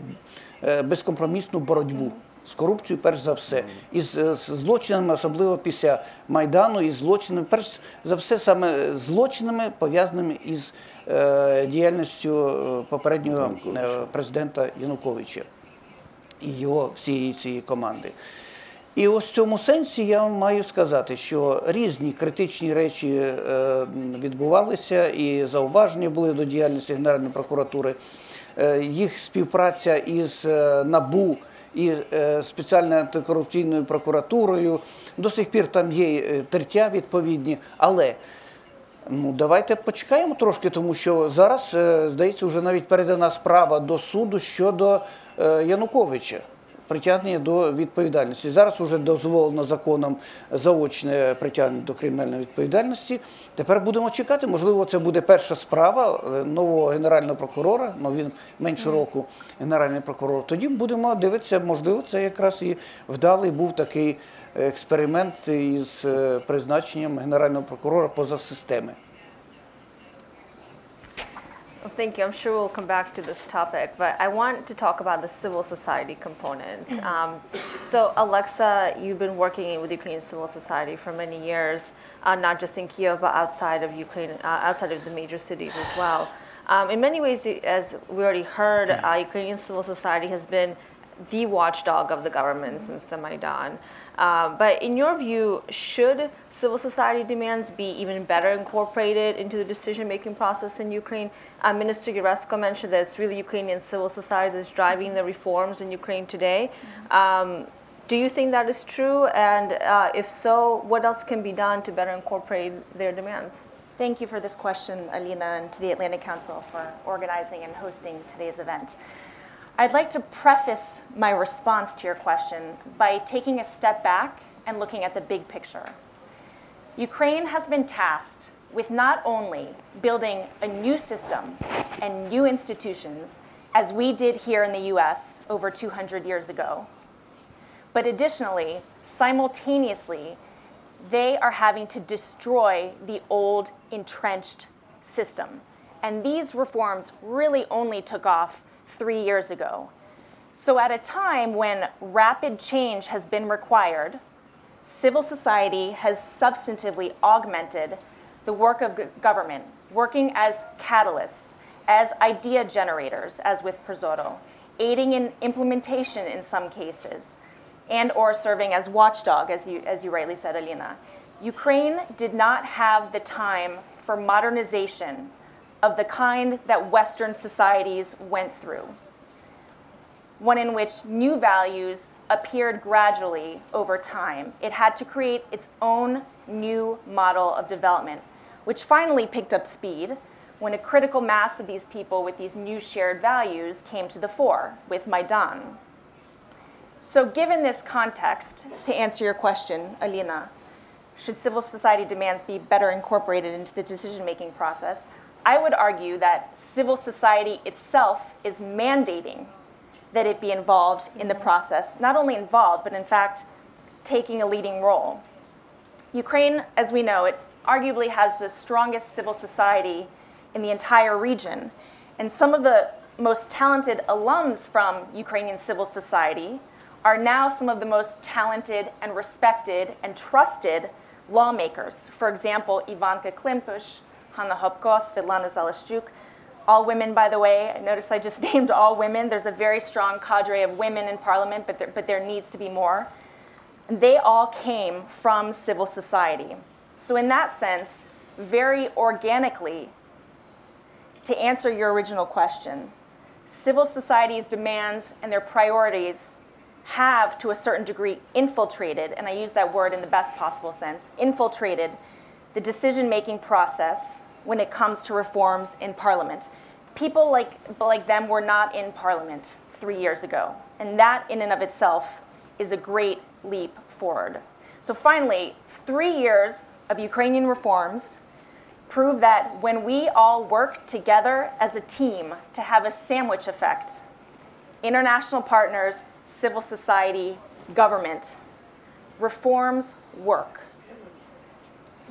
[SPEAKER 7] е, безкомпромісну боротьбу. З корупцією, перш за все, і з, з злочинами, особливо після Майдану, і злочинами, перш за все, саме злочинами, пов'язаними із е, діяльністю е, попереднього е, президента Януковича і його всієї цієї команди. І ось в цьому сенсі я маю сказати, що різні критичні речі е, відбувалися, і зауваження були до діяльності Генеральної прокуратури. Е, Їх співпраця із е, НАБУ і спеціальною антикорупційною прокуратурою. До сих пір там є тертя відповідні, але Ну, давайте почекаємо трошки, тому що зараз, здається, вже навіть передана справа до суду щодо Януковича. Притягнення до відповідальності. Зараз вже дозволено законом заочне притягнення до кримінальної відповідальності. Тепер будемо чекати. Можливо, це буде перша справа е, нового генерального прокурора. Ну він менше року генеральний прокурор. Тоді будемо дивитися, можливо, це якраз і вдалий був такий експеримент із е, призначенням генерального прокурора поза системи.
[SPEAKER 5] Well, thank you. I'm sure we'll come back to this topic, but I want to talk about the civil society component. Um, so, Alexa, you've been working with Ukrainian civil society for many years, uh, not just in Kiev, but outside of Ukraine, uh, outside of the major cities as well. Um, in many ways, as we already heard, uh, Ukrainian civil society has been the watchdog of the government since the Maidan. Um, but in your view, should civil society demands be even better incorporated into the decision-making process in Ukraine? Uh, Minister Jaresko mentioned that it's really Ukrainian civil society that's driving the reforms in Ukraine today. Um, do you think that is true? And uh, if so, what else can be done to better incorporate their demands?
[SPEAKER 8] Thank you for this question, Alina, and to the Atlantic Council for organizing and hosting today's event. I'd like to preface my response to your question by taking a step back and looking at the big picture. Ukraine has been tasked with not only building a new system and new institutions, as we did here in the US over 200 years ago, but additionally, simultaneously, they are having to destroy the old entrenched system. And these reforms really only took off three years ago. So, at a time when rapid change has been required, civil society has substantively augmented the work of government, working as catalysts, as idea generators, as with ProZorro, aiding in implementation in some cases, and or serving as watchdog, as you, as you rightly said, Alina. Ukraine did not have the time for modernization of the kind that Western societies went through, one in which new values appeared gradually over time. It had to create its own new model of development, which finally picked up speed when a critical mass of these people with these new shared values came to the fore with Maidan. So, given this context, to answer your question, Alina, should civil society demands be better incorporated into the decision making process? I would argue that civil society itself is mandating that it be involved in the process, not only involved, but in fact, taking a leading role. Ukraine, as we know, it arguably has the strongest civil society in the entire region. And some of the most talented alums from Ukrainian civil society are now some of the most talented and respected and trusted lawmakers. For example, Ivanka Klympush, Hanna Hopko, Svetlana Zalishchuk, all women, by the way. I notice I just named all women. There's a very strong cadre of women in parliament, but there, but there needs to be more. And they all came from civil society. So, in that sense, very organically, to answer your original question, civil society's demands and their priorities have, to a certain degree, infiltrated, and I use that word in the best possible sense, infiltrated the decision making process when it comes to reforms in Parliament. People like, like them were not in Parliament three years ago, and that in and of itself is a great leap forward. So, finally, three years of Ukrainian reforms prove that when we all work together as a team to have a sandwich effect, international partners, civil society, government, reforms work.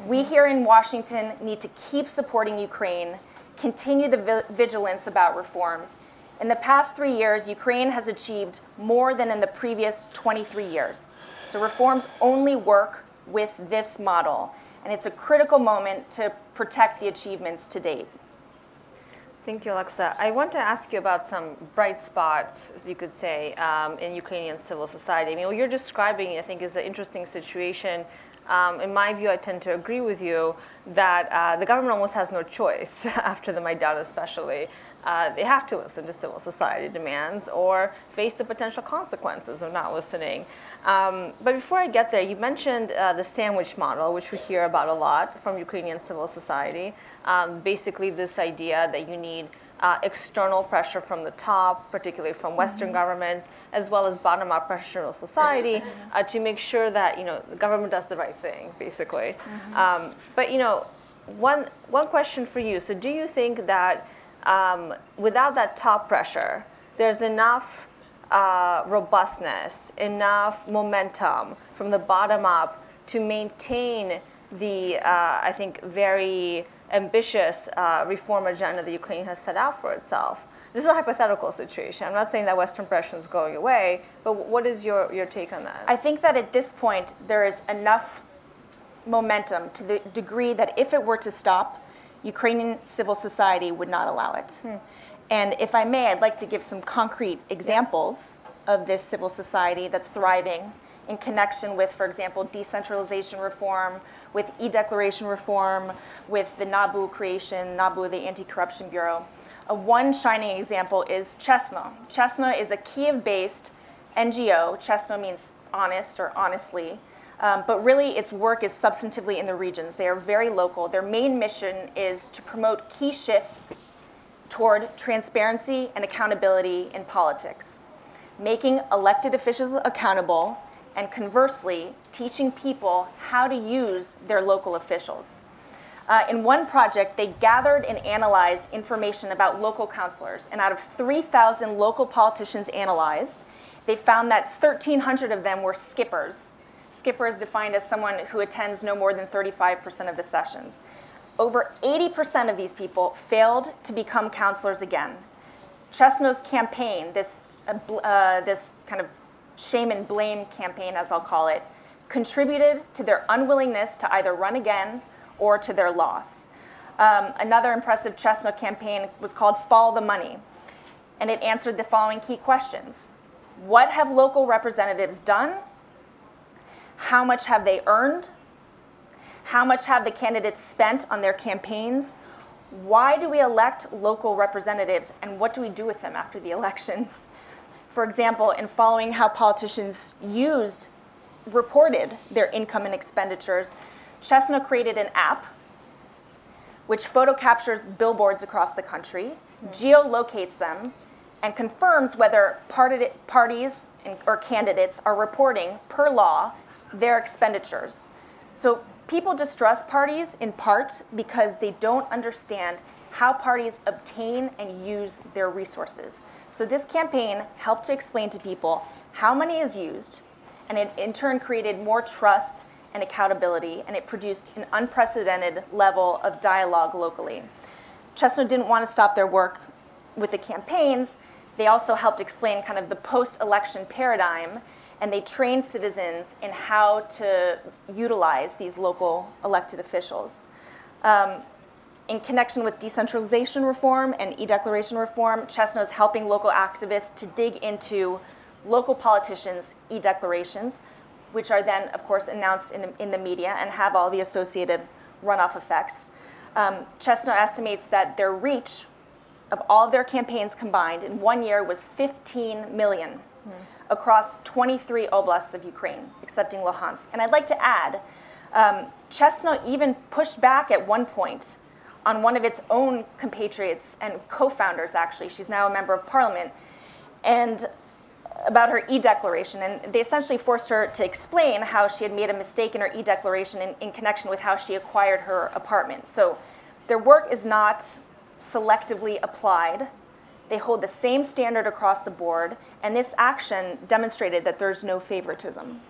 [SPEAKER 8] We here in Washington need to keep supporting Ukraine, continue the vigilance about reforms. In the past three years, Ukraine has achieved more than in the previous 23 years. So reforms only work with this model, and it's a critical moment to protect the achievements to date.
[SPEAKER 5] Thank you, Alexa. I want to ask you about some bright spots, as you could say, um, in Ukrainian civil society. I mean, what you're describing, I think, is an interesting situation um, in my view, I tend to agree with you that uh, the government almost has no choice after the Maidan, especially. Uh, they have to listen to civil society demands or face the potential consequences of not listening. Um, but before I get there, you mentioned uh, the sandwich model, which we hear about a lot from Ukrainian civil society. Um, basically, this idea that you need uh, external pressure from the top, particularly from Western mm-hmm. governments, as well as bottom-up pressure of society uh, to make sure that you know the government does the right thing, basically. Mm-hmm. Um, but you know, one one question for you. So, do you think that um, without that top pressure, there's enough uh, robustness, enough momentum from the bottom up to maintain the, uh, I think, very ambitious uh, reform agenda that Ukraine has set out for itself. This is a hypothetical situation. I'm not saying that Western pressure is going away, but what is your, your take on that?
[SPEAKER 8] I think that at this point, there is enough momentum to the degree that if it were to stop, Ukrainian civil society would not allow it. Hmm. And if I may, I'd like to give some concrete examples of this civil society that's thriving in connection with, for example, decentralization reform, with e-declaration reform, with the NABU creation, NABU, the Anti-Corruption Bureau. One shining example is Chesno. Chesno is a Kiev-based NGO. Chesno means honest or honestly. Um, but really, its work is substantively in the regions. They are very local. Their main mission is to promote key shifts toward transparency and accountability in politics, making elected officials accountable, and conversely, teaching people how to use their local officials. Uh, in one project, they gathered and analyzed information about local councilors, and out of 3,000 local politicians analyzed, they found that 1,300 of them were skippers. Skipper is defined as someone who attends no more than 35% of the sessions. Over 80% of these people failed to become counselors again. Chesno's campaign, this, uh, uh, this kind of shame and blame campaign, as I'll call it, contributed to their unwillingness to either run again or to their loss. Um, another impressive Chesno campaign was called Follow the Money, and it answered the following key questions What have local representatives done? How much have they earned? How much have the candidates spent on their campaigns? Why do we elect local representatives, and what do we do with them after the elections? For example, in following how politicians used, reported their income and expenditures, Chesno created an app which photo captures billboards across the country, hmm. geolocates them, and confirms whether parti- parties and, or candidates are reporting, per law, their expenditures. So people distrust parties in part because they don't understand how parties obtain and use their resources. So this campaign helped to explain to people how money is used, and it in turn created more trust and accountability, and it produced an unprecedented level of dialogue locally. Chesno didn't want to stop their work with the campaigns. They also helped explain kind of the post election paradigm, and they trained citizens in how to utilize these local elected officials. Um, in connection with decentralization reform and e declaration reform, Chesno is helping local activists to dig into local politicians' e declarations, which are then, of course, announced in, in the media and have all the associated runoff effects. Um, Chesno estimates that their reach of all of their campaigns combined in one year was 15 million across 23 oblasts of Ukraine, excepting Luhansk. And I'd like to add, um, Chesno even pushed back at one point on one of its own compatriots and co-founders, actually. She's now a member of parliament. And about her e-declaration, and they essentially forced her to explain how she had made a mistake in her e-declaration in, in connection with how she acquired her apartment. So their work is not selectively applied. They hold the same standard across the board, and this action demonstrated that there's no favoritism.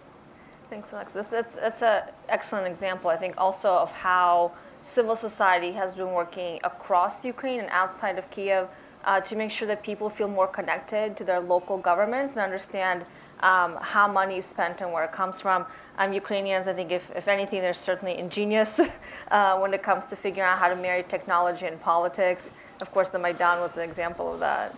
[SPEAKER 5] Thanks, Alexa. That's, that's an excellent example, I think, also of how civil society has been working across Ukraine and outside of Kiev uh, to make sure that people feel more connected to their local governments and understand um, how money is spent and where it comes from. Um, Ukrainians, I think, if, if anything, they're certainly ingenious uh, when it comes to figuring out how to marry technology and politics. Of course, the Maidan was an example of that.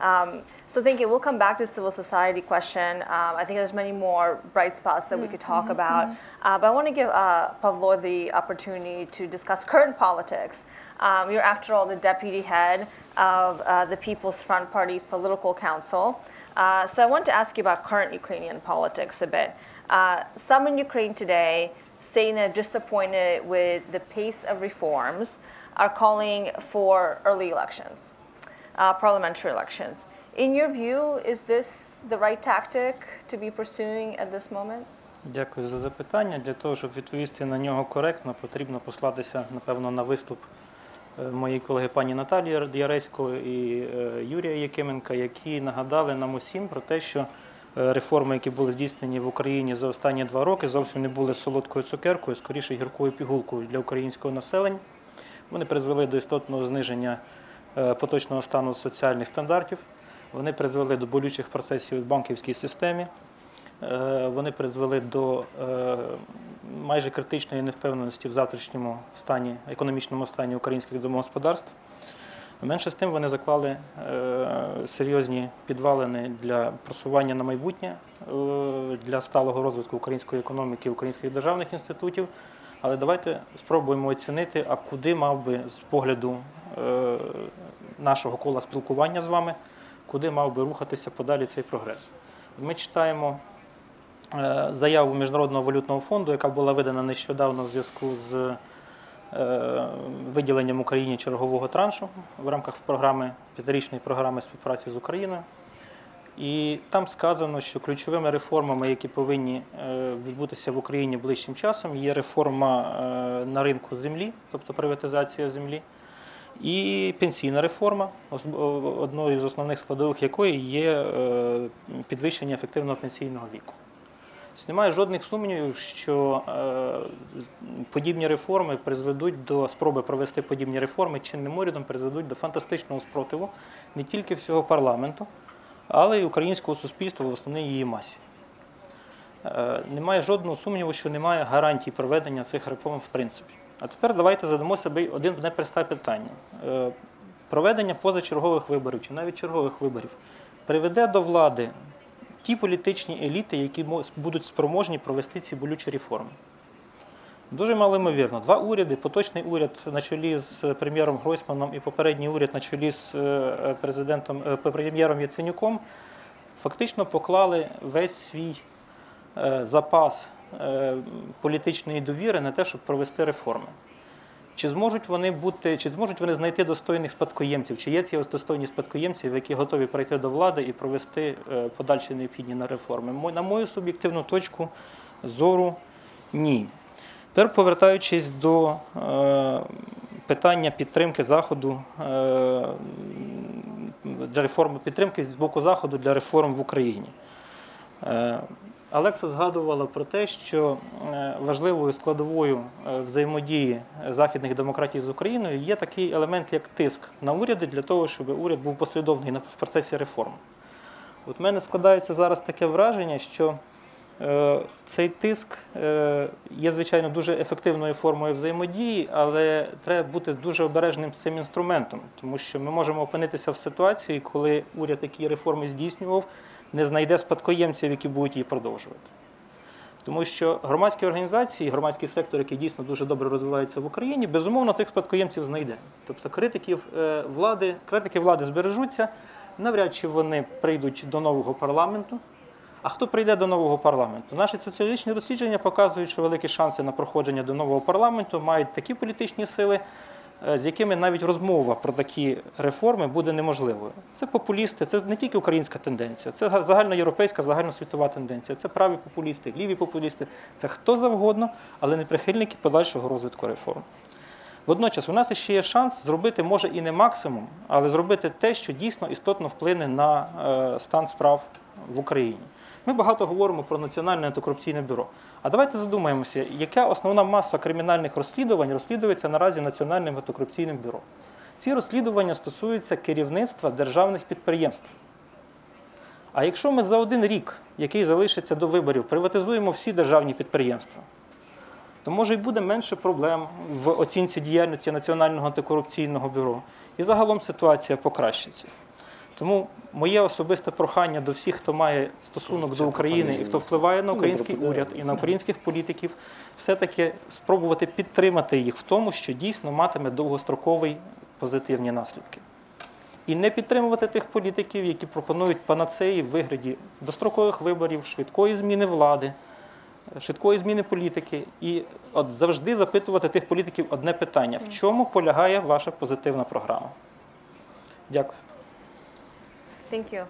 [SPEAKER 5] Um, so thank you. We'll come back to the civil society question. Um, I think there's many more bright spots that we could talk about. Uh, but I want to give uh, Pavlo the opportunity to discuss current politics. Um, you're, after all, the deputy head of uh, the People's Front Party's political council. Uh, so I want to ask you about current Ukrainian politics a bit. Uh, some in Ukraine today, saying they're disappointed with the pace of reforms, are calling for early elections uh, parliamentary elections. In your view, is this the right tactic to be pursuing at this moment?
[SPEAKER 9] Дякую за запитання. Для того, щоб відповісти на нього коректно, потрібно послатися, напевно, на виступ е, моєї колеги пані Наталії Яресько і е, Юрія Якименка, які нагадали нам усім про те, що е, реформи, які були здійснені в Україні за останні два роки, зовсім не були солодкою цукеркою, скоріше гіркою пігулкою для українського населення. Вони призвели до істотного зниження поточного стану соціальних стандартів. Вони призвели до болючих процесів в банківській системі. Е, Вони призвели до е, майже критичної невпевненості в завтрашньому стані, економічному стані українських домогосподарств. Менше з тим вони заклали е, серйозні підвалини для просування на майбутнє, для сталого розвитку української економіки, українських державних інститутів. Але давайте спробуємо оцінити, а куди мав би з погляду нашого кола спілкування з вами, куди мав би рухатися подалі цей прогрес. Ми читаємо заяву Міжнародного валютного фонду, яка була видана нещодавно в зв'язку з е, виділенням Україні чергового траншу в рамках програми п'ятирічної програми співпраці з Україною. І там сказано, що ключовими реформами, які повинні е, відбутися в Україні ближчим часом, є реформа е, на ринку землі, тобто приватизація землі, і пенсійна реформа, одною з основних складових якої є е, підвищення ефективного пенсійного віку. Тобто Немає жодних сумнівів, що е, подібні реформи призведуть до спроби провести подібні реформи чинним урядом, призведуть до фантастичного спротиву не тільки всього парламенту, але й українського суспільства в основній її масі. Е, Немає жодного сумніву, що немає гарантій проведення цих реформ в принципі. А тепер давайте задамо собі один непросте питання. Е, Проведення позачергових виборів чи навіть чергових виборів приведе до влади ті політичні еліти, які будуть спроможні провести ці болючі реформи. Дуже малоймовірно. Два уряди, поточний уряд на чолі з прем'єром Гройсманом і попередній уряд на чолі з е, президентом е, прем'єром Яценюком фактично поклали весь свій е, запас е, політичної довіри на те, щоб провести реформи. Чи зможуть вони бути, чи зможуть вони знайти достойних спадкоємців? Чи є ці ось достойні спадкоємці, які готові прийти до влади і провести е, подальші необхідні на реформи? На мою суб'єктивну точку зору, ні. Тепер повертаючись до е, питання підтримки заходу е, для реформи, підтримки з боку заходу для реформ в Україні. Олекса згадувала про те, що е, важливою складовою е, взаємодії західних демократій з Україною є такий елемент, як тиск на уряди для того, щоб уряд був послідовний в процесі реформ. От в мене складається зараз таке враження, що е, цей тиск є, звичайно, дуже ефективною формою взаємодії, але треба бути дуже обережним з цим інструментом, тому що ми можемо опинитися в ситуації, коли уряд, який реформи здійснював, не знайде спадкоємців, які будуть її продовжувати. Тому що громадські організації, громадський сектор, який дійсно дуже добре розвивається в Україні, безумовно цих спадкоємців знайде. Тобто критиків е, влади, критики влади збережуться, навряд чи вони прийдуть до нового парламенту. А хто прийде до нового парламенту? Наші соціологічні дослідження показують, що великі шанси на проходження до нового парламенту мають такі політичні сили, з якими навіть розмова про такі реформи буде неможливою. Це популісти, це не тільки українська тенденція, це загальноєвропейська, загальносвітова тенденція. Це праві популісти, ліві популісти, це хто завгодно, але не прихильники подальшого розвитку реформ. Водночас у нас ще є шанс зробити, може і не максимум, але зробити те, що дійсно істотно вплине на е, стан справ в Україні. Ми багато говоримо про Національне антикорупційне бюро. А давайте задумаємося, яка основна маса кримінальних розслідувань розслідується наразі Національним антикорупційним бюро. Ці розслідування стосуються керівництва державних підприємств. А якщо ми за один рік, який залишиться до виборів, приватизуємо всі державні підприємства, то може й буде менше проблем в оцінці діяльності Національного антикорупційного бюро. І загалом ситуація покращиться. Тому моє особисте прохання до всіх, хто має стосунок до України і хто впливає на український уряд і на українських політиків, все-таки спробувати підтримати їх в тому, що дійсно матиме довгостроковий позитивні наслідки. І не підтримувати тих політиків, які пропонують панацеї в вигляді дострокових виборів, швидкої зміни влади, швидкої зміни політики. І от завжди запитувати тих політиків одне питання: в чому полягає ваша позитивна програма? Дякую.
[SPEAKER 5] Thank you.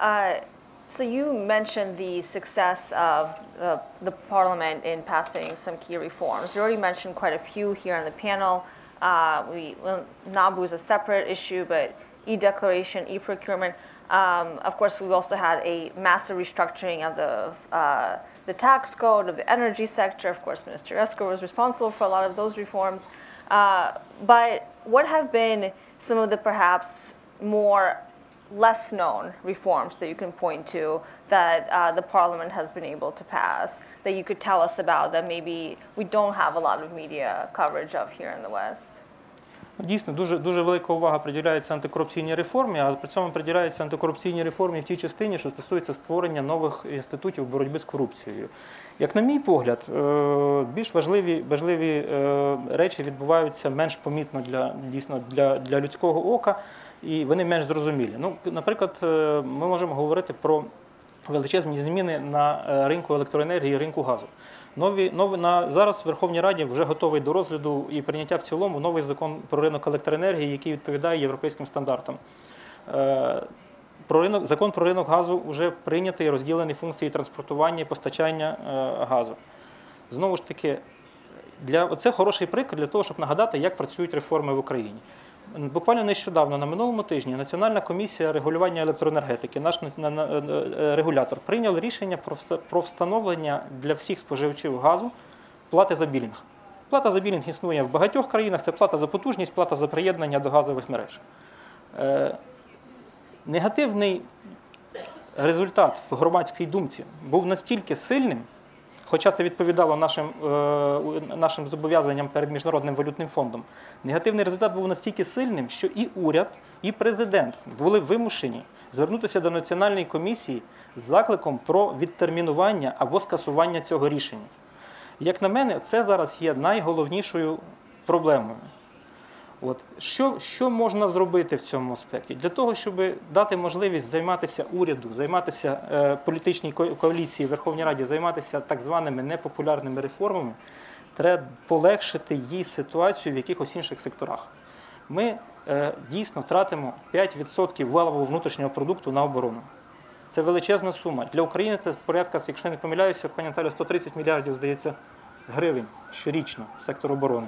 [SPEAKER 5] Uh, so you mentioned the success of uh, the parliament in passing some key reforms. You already mentioned quite a few here on the panel. Uh, we, well, NABU is a separate issue, but e-declaration, e-procurement. Um, of course, we've also had a massive restructuring of the uh, the tax code of the energy sector. Of course, Minister Jaresko was responsible for a lot of those reforms. Uh, but what have been some of the perhaps more less known reforms that you can point to that uh, the parliament has been able to pass that you could tell us about that maybe we don't have a lot of media coverage of here in the West?
[SPEAKER 9] Дійсно, дуже, дуже велика увага приділяється антикорупційній реформі, а при цьому приділяється антикорупційній реформі в тій частині, що стосується створення нових інститутів боротьби з корупцією. Як на мій погляд, е, більш важливі, важливі е, речі відбуваються менш помітно для, дійсно, для, для людського ока, і вони менш зрозумілі. Ну, наприклад, е, ми можемо говорити про величезні зміни на е, ринку електроенергії ринку газу. Нові, нові, на, зараз в Верховній Раді вже готовий до розгляду і прийняття в цілому новий закон про ринок електроенергії, який відповідає європейським стандартам. Е, про ринок, закон про ринок газу вже прийнятий, розділені функції транспортування і постачання газу. Знову ж таки, для, це хороший приклад для того, щоб нагадати, як працюють реформи в Україні. Буквально нещодавно, на минулому тижні, Національна комісія регулювання електроенергетики, наш на- на- е, регулятор, прийняв рішення про встановлення для всіх споживачів газу плати за білінг. Плата за білінг існує в багатьох країнах. Це плата за потужність, плата за приєднання до газових мереж. Е, негативний результат в громадській думці був настільки сильним, хоча це відповідало нашим, е, нашим зобов'язанням перед Міжнародним валютним фондом, негативний результат був настільки сильним, що і уряд, і президент були вимушені звернутися до національної комісії з закликом про відтермінування або скасування цього рішення. Як на мене, це зараз є найголовнішою проблемою. От що, що можна зробити в цьому аспекті? Для того, щоб дати можливість займатися уряду, займатися е, політичній коаліції Верховній Раді, займатися так званими непопулярними реформами, треба полегшити їй ситуацію в якихось інших секторах. Ми е, дійсно тратимо 5% валового внутрішнього продукту на оборону. Це величезна сума. Для України це порядка, якщо не помиляюся, пані Наталя, 130 мільярдів, здається, гривень щорічно в сектор оборони.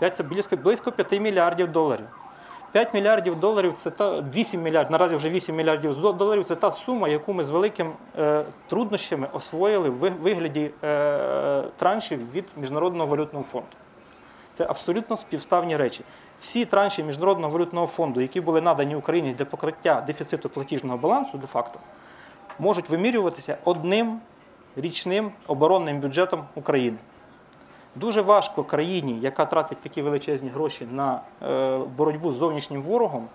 [SPEAKER 9] Це близько, близько 5 мільярдів доларів. 5 мільярдів доларів це та 8 мільярдів, наразі вже 8 мільярдів доларів це та сума, яку ми з великим е, труднощами освоїли в вигляді е, траншів від Міжнародного валютного фонду. Це абсолютно співставні речі. Всі транші Міжнародного валютного фонду, які були надані Україні для покриття дефіциту платіжного балансу, де-факто, можуть вимірюватися одним річним оборонним бюджетом України. Дуже важко країні, яка тратить такі величезні гроші на е, боротьбу з зовнішнім ворогом,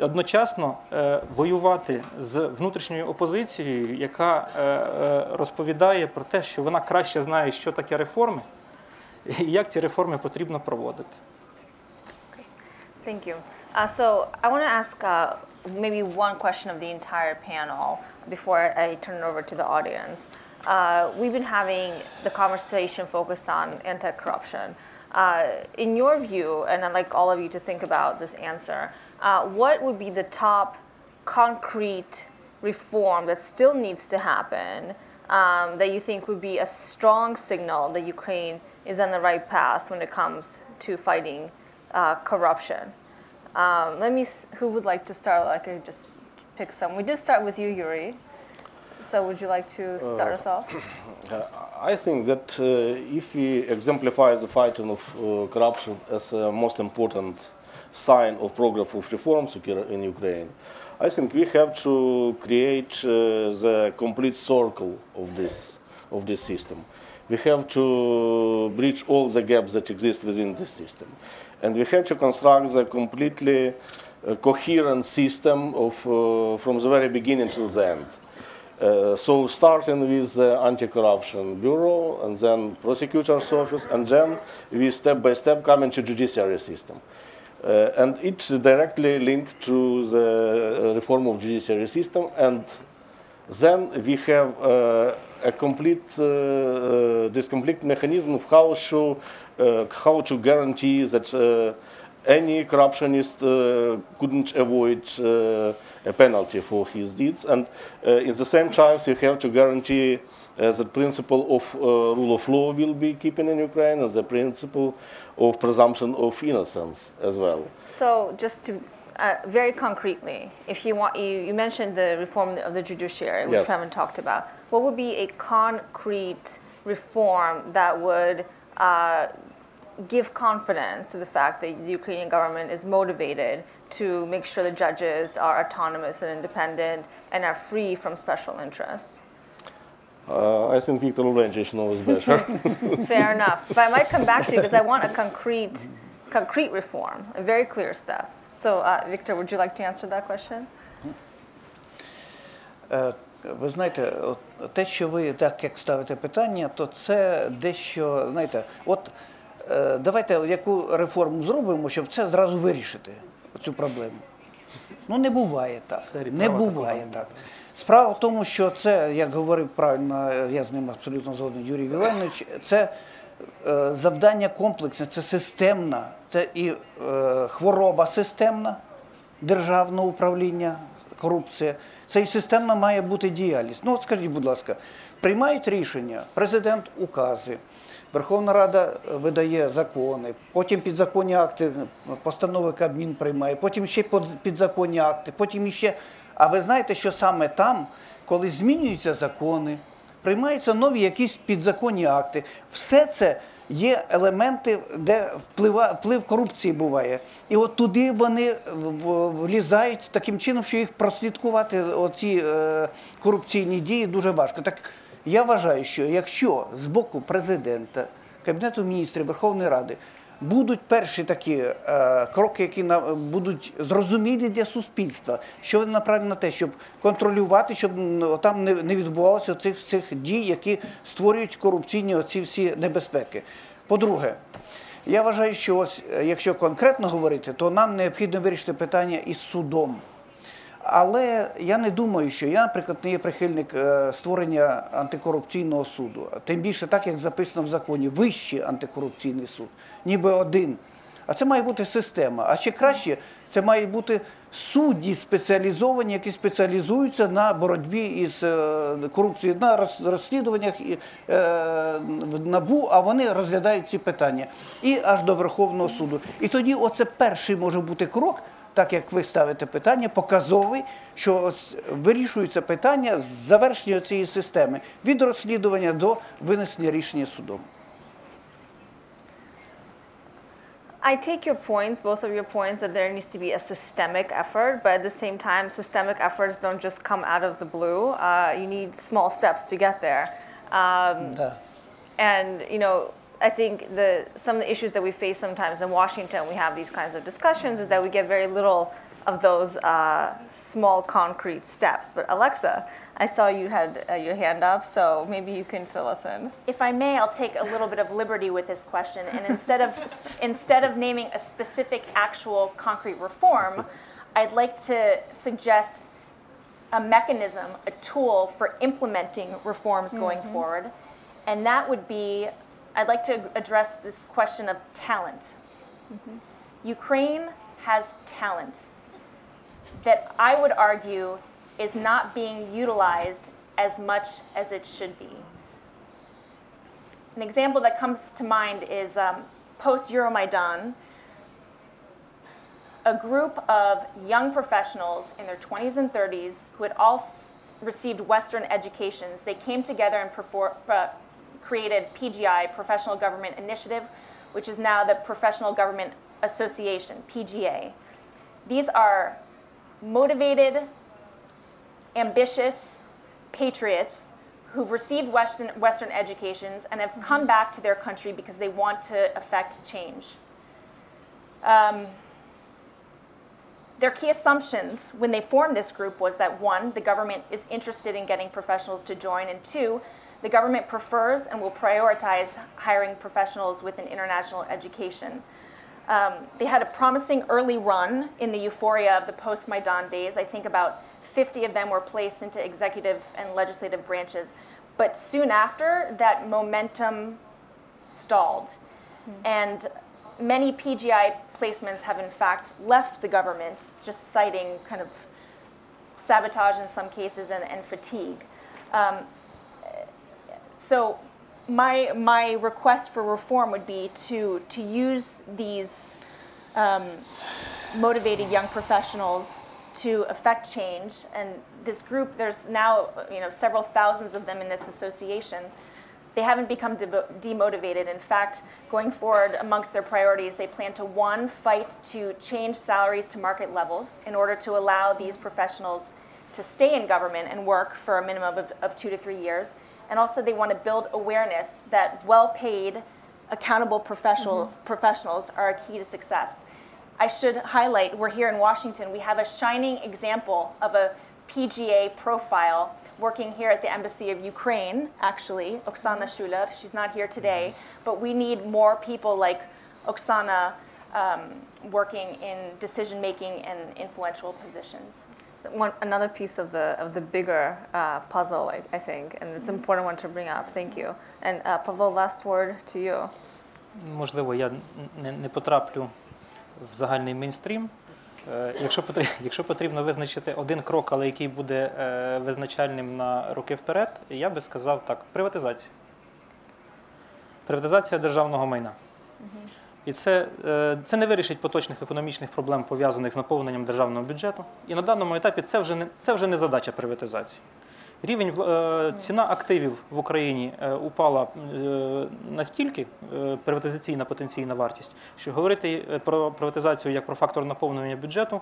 [SPEAKER 9] одночасно е, воювати з внутрішньою опозицією, яка е, розповідає про те, що вона краще знає, що таке реформи і як ці реформи потрібно проводити.
[SPEAKER 5] Thank you. Uh, so I want to ask uh, maybe one question of the entire panel before I turn it over to the audience. Uh, we've been having the conversation focused on anti-corruption. Uh, in your view, and I'd like all of you to think about this answer, uh, what would be the top concrete reform that still needs to happen um, that you think would be a strong signal that Ukraine is on the right path when it comes to fighting uh, corruption. Um, let me. Who would like to start? Like I just pick some. We did start with you, Yuri. So would you like to start us off?
[SPEAKER 6] I think that uh, if we exemplify the fighting of uh, corruption as a most important sign of progress of reforms in Ukraine, I think we have to create uh, the complete circle of this of this system. We have to bridge all the gaps that exist within the system, and we have to construct the completely uh, coherent system of uh, from the very beginning till the end. Uh, so starting with the anti-corruption bureau and then prosecutor's office and then we step by step coming to judiciary system. Uh, and it's directly linked to the reform of judiciary system and then we have uh, a complete uh, uh, this complete mechanism of how to how to guarantee that any corruptionist couldn't avoid a penalty for his deeds, and uh, in the same time you have to guarantee uh, the principle of uh, rule of law will be keeping in Ukraine, and the principle of presumption of innocence as well.
[SPEAKER 5] So just to uh, very concretely, if you want, you, you mentioned the reform of the judiciary, which
[SPEAKER 6] Yes.
[SPEAKER 5] we haven't talked about. What would be a concrete reform that would uh, give confidence to the fact that the Ukrainian government is motivated to make sure the judges are autonomous and independent and are free from special interests.
[SPEAKER 6] Uh, I think Viktor Lovrencich knows better.
[SPEAKER 5] Fair enough. But I might come back to you because I want a concrete, concrete reform, a very clear step. So, uh, Victor, would you like to answer that question?
[SPEAKER 7] Е, Ви знаєте, от те, що ви так як ставите питання, то це дещо, знаєте, от е, давайте яку реформу зробимо, щоб це зразу вирішити, Цю проблему. Ну не буває так.
[SPEAKER 9] сфері
[SPEAKER 7] Не буває
[SPEAKER 9] такого
[SPEAKER 7] так. Справа в тому, що це, як говорив правильно, я з ним абсолютно згоден Юрій Віленович, це е, завдання комплексне, це системна, це і е, хвороба системна державного управління, корупція. Це і системна має бути діяльність. Ну, от скажіть, будь ласка, приймають рішення, президент укази, Верховна Рада видає закони, потім підзаконні акти, постанови Кабмін приймає, потім ще підзаконні акти, потім іще. А ви знаєте, що саме там, коли змінюються закони, приймаються нові якісь підзаконні акти, все це є елементи, де вплива, вплив корупції буває. І от туди вони влізають таким чином, що їх прослідкувати, оці е, корупційні дії, дуже важко. Так я вважаю, що якщо з боку президента, Кабінету міністрів, Верховної Ради будуть перші такі е, кроки, які на, будуть зрозумілі для суспільства, що вони направлені на те, щоб контролювати, щоб там не, не відбувалося цих, цих дій, які створюють корупційні оці всі небезпеки. По-друге, я вважаю, що ось, е, якщо конкретно говорити, то нам необхідно вирішити питання із судом. Але я не думаю, що я, наприклад, не є прихильник е, створення антикорупційного суду. Тим більше, так як записано в законі, вищий антикорупційний суд, ніби один. А це має бути система. А ще краще, це мають бути судді спеціалізовані, які спеціалізуються на боротьбі із е, корупцією, на розслідуваннях і, е, в НАБУ, а вони розглядають ці питання. І аж до Верховного суду. І тоді оце перший може бути крок так як ви ставите питання, показовий, що вирішується питання з завершення цієї системи від розслідування до винесення рішення судом.
[SPEAKER 5] I take your points, both of your points, that there needs to be a systemic effort, but at the same time, systemic efforts don't just come out of the blue. Uh, you need small steps to get there. Um,
[SPEAKER 7] Да.
[SPEAKER 5] And you know, I think the some of the issues that we face sometimes in Washington, we have these kinds of discussions, is that we get very little of those uh, small concrete steps. But Alexa, I saw you had uh, your hand up, so maybe you can fill us in.
[SPEAKER 8] If I may, I'll take a little bit of liberty with this question, and instead of instead of naming a specific actual concrete reform, I'd like to suggest a mechanism, a tool for implementing reforms going forward, and that would be I'd like to address this question of talent. Ukraine has talent that I would argue is not being utilized as much as it should be. An example that comes to mind is um, post Euromaidan, a group of young professionals in their 20s and 30s who had all s- received Western educations. They came together and perfor- uh, created PGI, Professional Government Initiative, which is now the Professional Government Association, PGA. These are motivated, ambitious patriots who've received Western, Western educations and have come back to their country because they want to affect change. Um, their key assumptions when they formed this group was that one, the government is interested in getting professionals to join, and two, the government prefers and will prioritize hiring professionals with an international education. Um, they had a promising early run in the euphoria of the post Maidan days. I think about 50 of them were placed into executive and legislative branches. But soon after, that momentum stalled. And many PGI placements have, in fact, left the government, just citing kind of sabotage in some cases and, and fatigue. Um, so my, my request for reform would be to, to use these um, motivated young professionals to affect change. And this group, there's now you know several thousands of them in this association. they haven't become devo- demotivated. In fact, going forward, amongst their priorities, they plan to one, fight to change salaries to market levels in order to allow these professionals to stay in government and work for a minimum of, of two to three years. And also, they want to build awareness that well paid, accountable professional, mm-hmm. professionals are a key to success. I should highlight we're here in Washington. We have a shining example of a PGA profile working here at the Embassy of Ukraine, actually, Oksana mm-hmm. Shuler. She's not here mm-hmm. today, but we need more people like Oksana um, working in decision making and influential positions.
[SPEAKER 5] One, another piece of the of the bigger uh, puzzle, I, I think, and it's an important one to bring up. Thank you. And uh, Pavlo, last word to you.
[SPEAKER 9] Можливо, я не, не потраплю в загальний мейнстрім. Е, Якщо потрібно, якщо потрібно визначити один крок, але який буде е, визначальним на роки вперед, я би сказав так: приватизація. Приватизація державного майна. І це, е, це не вирішить поточних економічних проблем, пов'язаних з наповненням державного бюджету. І на даному етапі це вже не, це вже не задача приватизації. Рівень е, ціна активів в Україні е, упала настільки приватизаційна потенційна вартість, що говорити про приватизацію як про фактор наповнення бюджету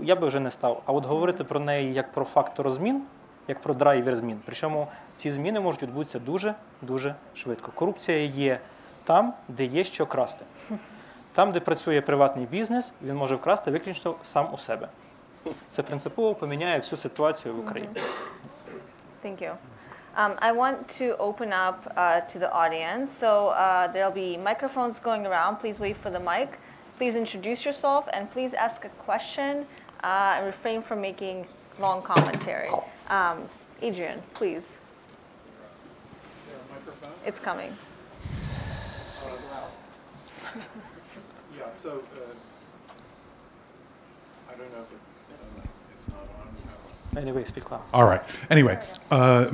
[SPEAKER 9] я би вже не став. А от говорити про неї як про фактор змін, як про драйвер змін. Причому ці зміни можуть відбутися дуже дуже швидко. Корупція є там, де є що красти. Там, де працює приватний бізнес, він може вкрасти виключно сам у себе. Це принципово поміняє всю ситуацію в Україні.
[SPEAKER 5] Thank you. Um, I want to open up uh, to the audience. So uh, there'll be microphones going around. Please wait for the mic. Please introduce yourself and please ask a question uh, and refrain from making long commentary. Um, Adrian, please. It's coming.
[SPEAKER 10] Yeah, so, uh, I don't know if it's, uh, it's not on.
[SPEAKER 9] Anyway, speak loud.
[SPEAKER 10] All right. Anyway, uh,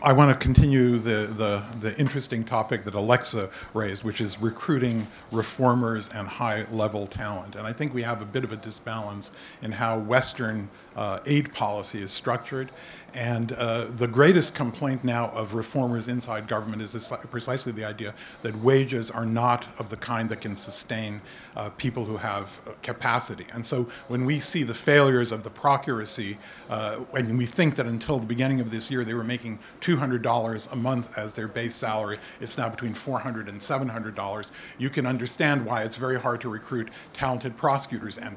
[SPEAKER 10] I want to continue the, the, the interesting topic that Alexa raised, which is recruiting reformers and high level talent. And I think we have a bit of a disbalance in how Western uh, aid policy is structured. And uh, the greatest complaint now of reformers inside government is precisely the idea that wages are not of the kind that can sustain uh, people who have uh, capacity. And so when we see the failures of the procuracy, uh, and we think that until the beginning of this year they were making $200 a month as their base salary, it's now between $400 and $700, you can understand why it's very hard to recruit talented prosecutors and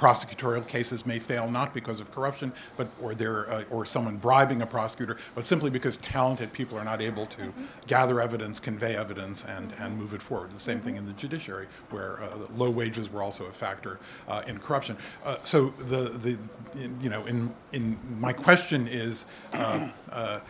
[SPEAKER 10] prosecutorial cases may fail not because of corruption, but or there uh, or someone bribing a prosecutor, but simply because talented people are not able to gather evidence, convey evidence, and and move it forward. The same thing in the judiciary, where uh, low wages were also a factor uh, in corruption. Uh, so the the you know in in my question is. Uh, uh,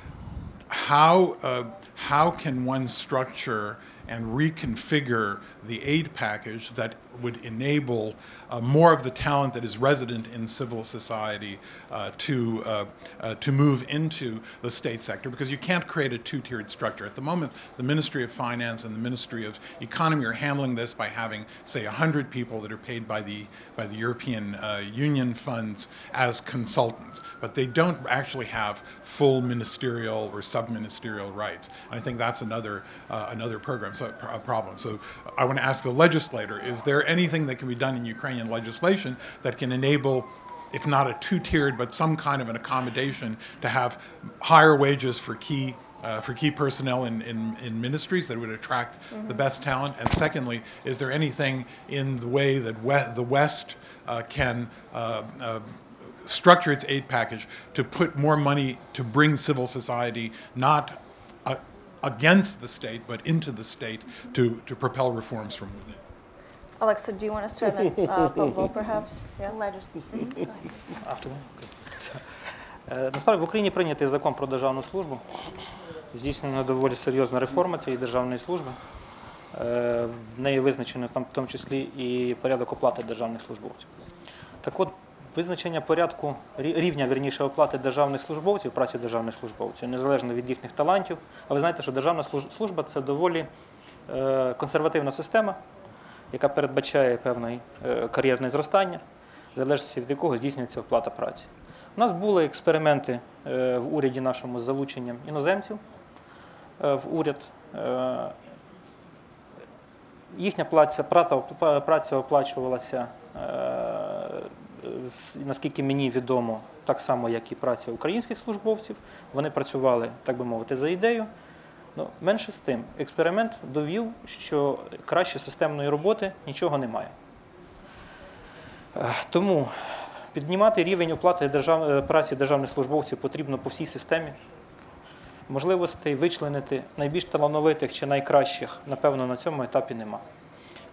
[SPEAKER 10] how, uh, how can one structure and reconfigure the aid package that would enable uh, more of the talent that is resident in civil society uh, to, uh, uh, to move into the state sector because you can't create a two-tiered structure. At the moment, the Ministry of Finance and the Ministry of Economy are handling this by having, say, 100 people that are paid by the, by the European uh, Union funds as consultants, but they don't actually have full ministerial or sub-ministerial rights. And I think that's another, uh, another program, so, a problem. So I want to ask the legislator, is there anything that can be done in Ukrainian legislation that can enable if not a two-tiered, but some kind of an accommodation to have higher wages for key uh, for key personnel in, in, in ministries that would attract the best talent? And secondly, is there anything in the way that we- the West uh, can uh, uh, structure its aid package to put more money to bring civil society not uh, against the state, but into the state to, to propel reforms from within?
[SPEAKER 5] Alexa, do you want to start and then uh, perhaps? Yeah.
[SPEAKER 9] After one? Okay. Е, Насправді в Україні прийнятий закон про державну службу. Здійснена доволі серйозна реформа цієї державної служби. Е, В неї визначено там, в тому числі і порядок оплати державних службовців. Так от, визначення порядку рі- рівня вірніше оплати державних службовців, праці державних службовців, незалежно від їхніх талантів. А ви знаєте, що державна служ- служба це доволі е, консервативна система, яка передбачає певне кар'єрне зростання, в залежності від якого здійснюється оплата праці. У нас були експерименти е, в уряді нашому з залученням іноземців. е, в уряд. Е, Їхня праця, праця оплачувалася, наскільки мені відомо, так само, як і праця українських службовців. Вони працювали, так би мовити, за ідею. Ну, менше з тим, експеримент довів, що краще системної роботи нічого немає. Е, Тому піднімати рівень оплати держав... е, праці державних службовців потрібно по всій системі. Можливостей вичленити найбільш талановитих чи найкращих, напевно, на цьому етапі нема.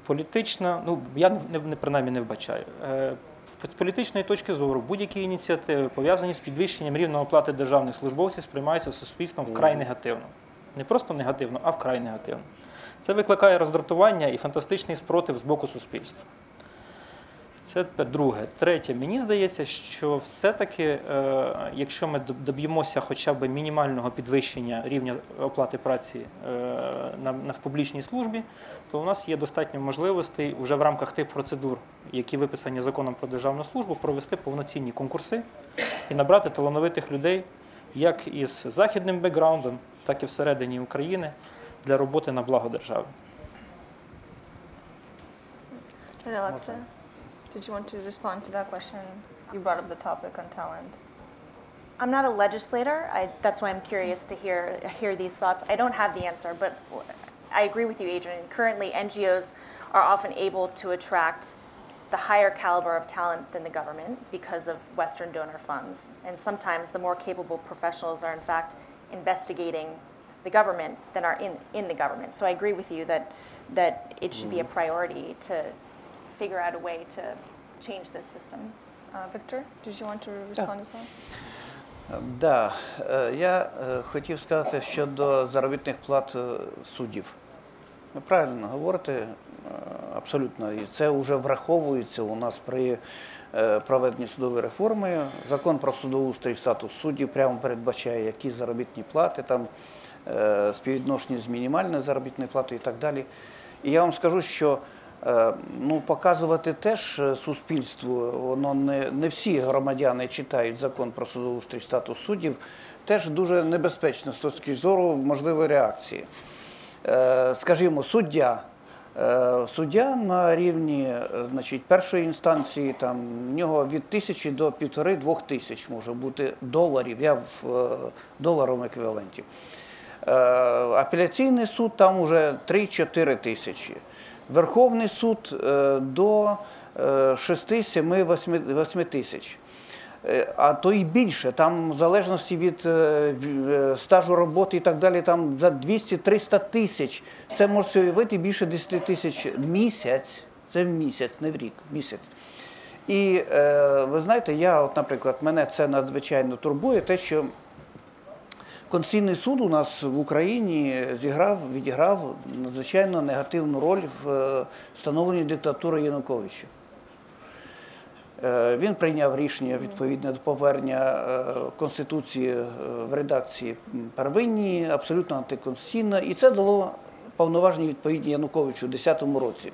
[SPEAKER 9] Політична, ну я не, не принаймні не вбачаю. Е, З політичної точки зору будь-які ініціативи, пов'язані з підвищенням рівня оплати державних службовців, сприймаються суспільством вкрай негативно. Не просто негативно, а вкрай негативно. Це викликає роздратування і фантастичний спротив з боку суспільства. Це друге. Третє, мені здається, що все-таки, е, якщо ми доб'ємося хоча б мінімального підвищення рівня оплати праці е, в публічній службі, то у нас є достатньо можливостей вже в рамках тих процедур, які виписані законом про державну службу, провести повноцінні конкурси і набрати талановитих людей, як із західним бекграундом, так і всередині України для роботи на благо держави.
[SPEAKER 5] And Alexa, did you want to respond to that question? You brought up the topic on talent.
[SPEAKER 8] I'm not a legislator. I, that's why I'm curious to hear hear these thoughts. I don't have the answer, but I agree with you, Adrian. Currently, NGOs are often able to attract the higher caliber of talent than the government because of Western donor funds, and sometimes the more capable professionals are in fact investigating the government than are in, in the government. So I agree with you that that it should be a priority to figure out a way to change this system.
[SPEAKER 5] Uh, Victor, did you want to respond yeah. as well?
[SPEAKER 7] Да, е, я е, хотів сказати щодо заробітних плат е, суддів. Ви правильно говорите, е, абсолютно. І це вже враховується у нас при е, проведенні судової реформи. Закон про судоустрій статус суддів прямо передбачає, які заробітні плати, там е, співвідношені з мінімальною заробітною платою і так далі. І я вам скажу, що е, ну, показувати теж суспільству, воно не, не всі громадяни читають закон про судоустрій статус суддів, теж дуже небезпечно з точки зору можливої реакції. Скажімо, суддя. Е, Суддя на рівні е, значить, першої інстанції, там, в нього від тисячі до півтори-двох тисяч може бути доларів, я в е, доларовому еквіваленті. Апеляційний суд там уже 3-4 тисячі. Верховний суд до 6-7-8 тисяч. Е, А то і більше, там в залежності від е, е, стажу роботи і так далі, там за 200-300 тисяч. Це можете уявити більше 10 тисяч місяць. Це в місяць, не в рік, місяць. І ви знаєте, я, от, наприклад, мене це надзвичайно турбує, те, що Конституційний суд у нас в Україні зіграв, відіграв надзвичайно негативну роль в встановленні диктатури Януковича. Е, Він прийняв рішення відповідне до повернення е, Конституції е, в редакції м, первинній, абсолютно антиконституційна, і це дало повноваження відповідні Януковичу у 2010 році.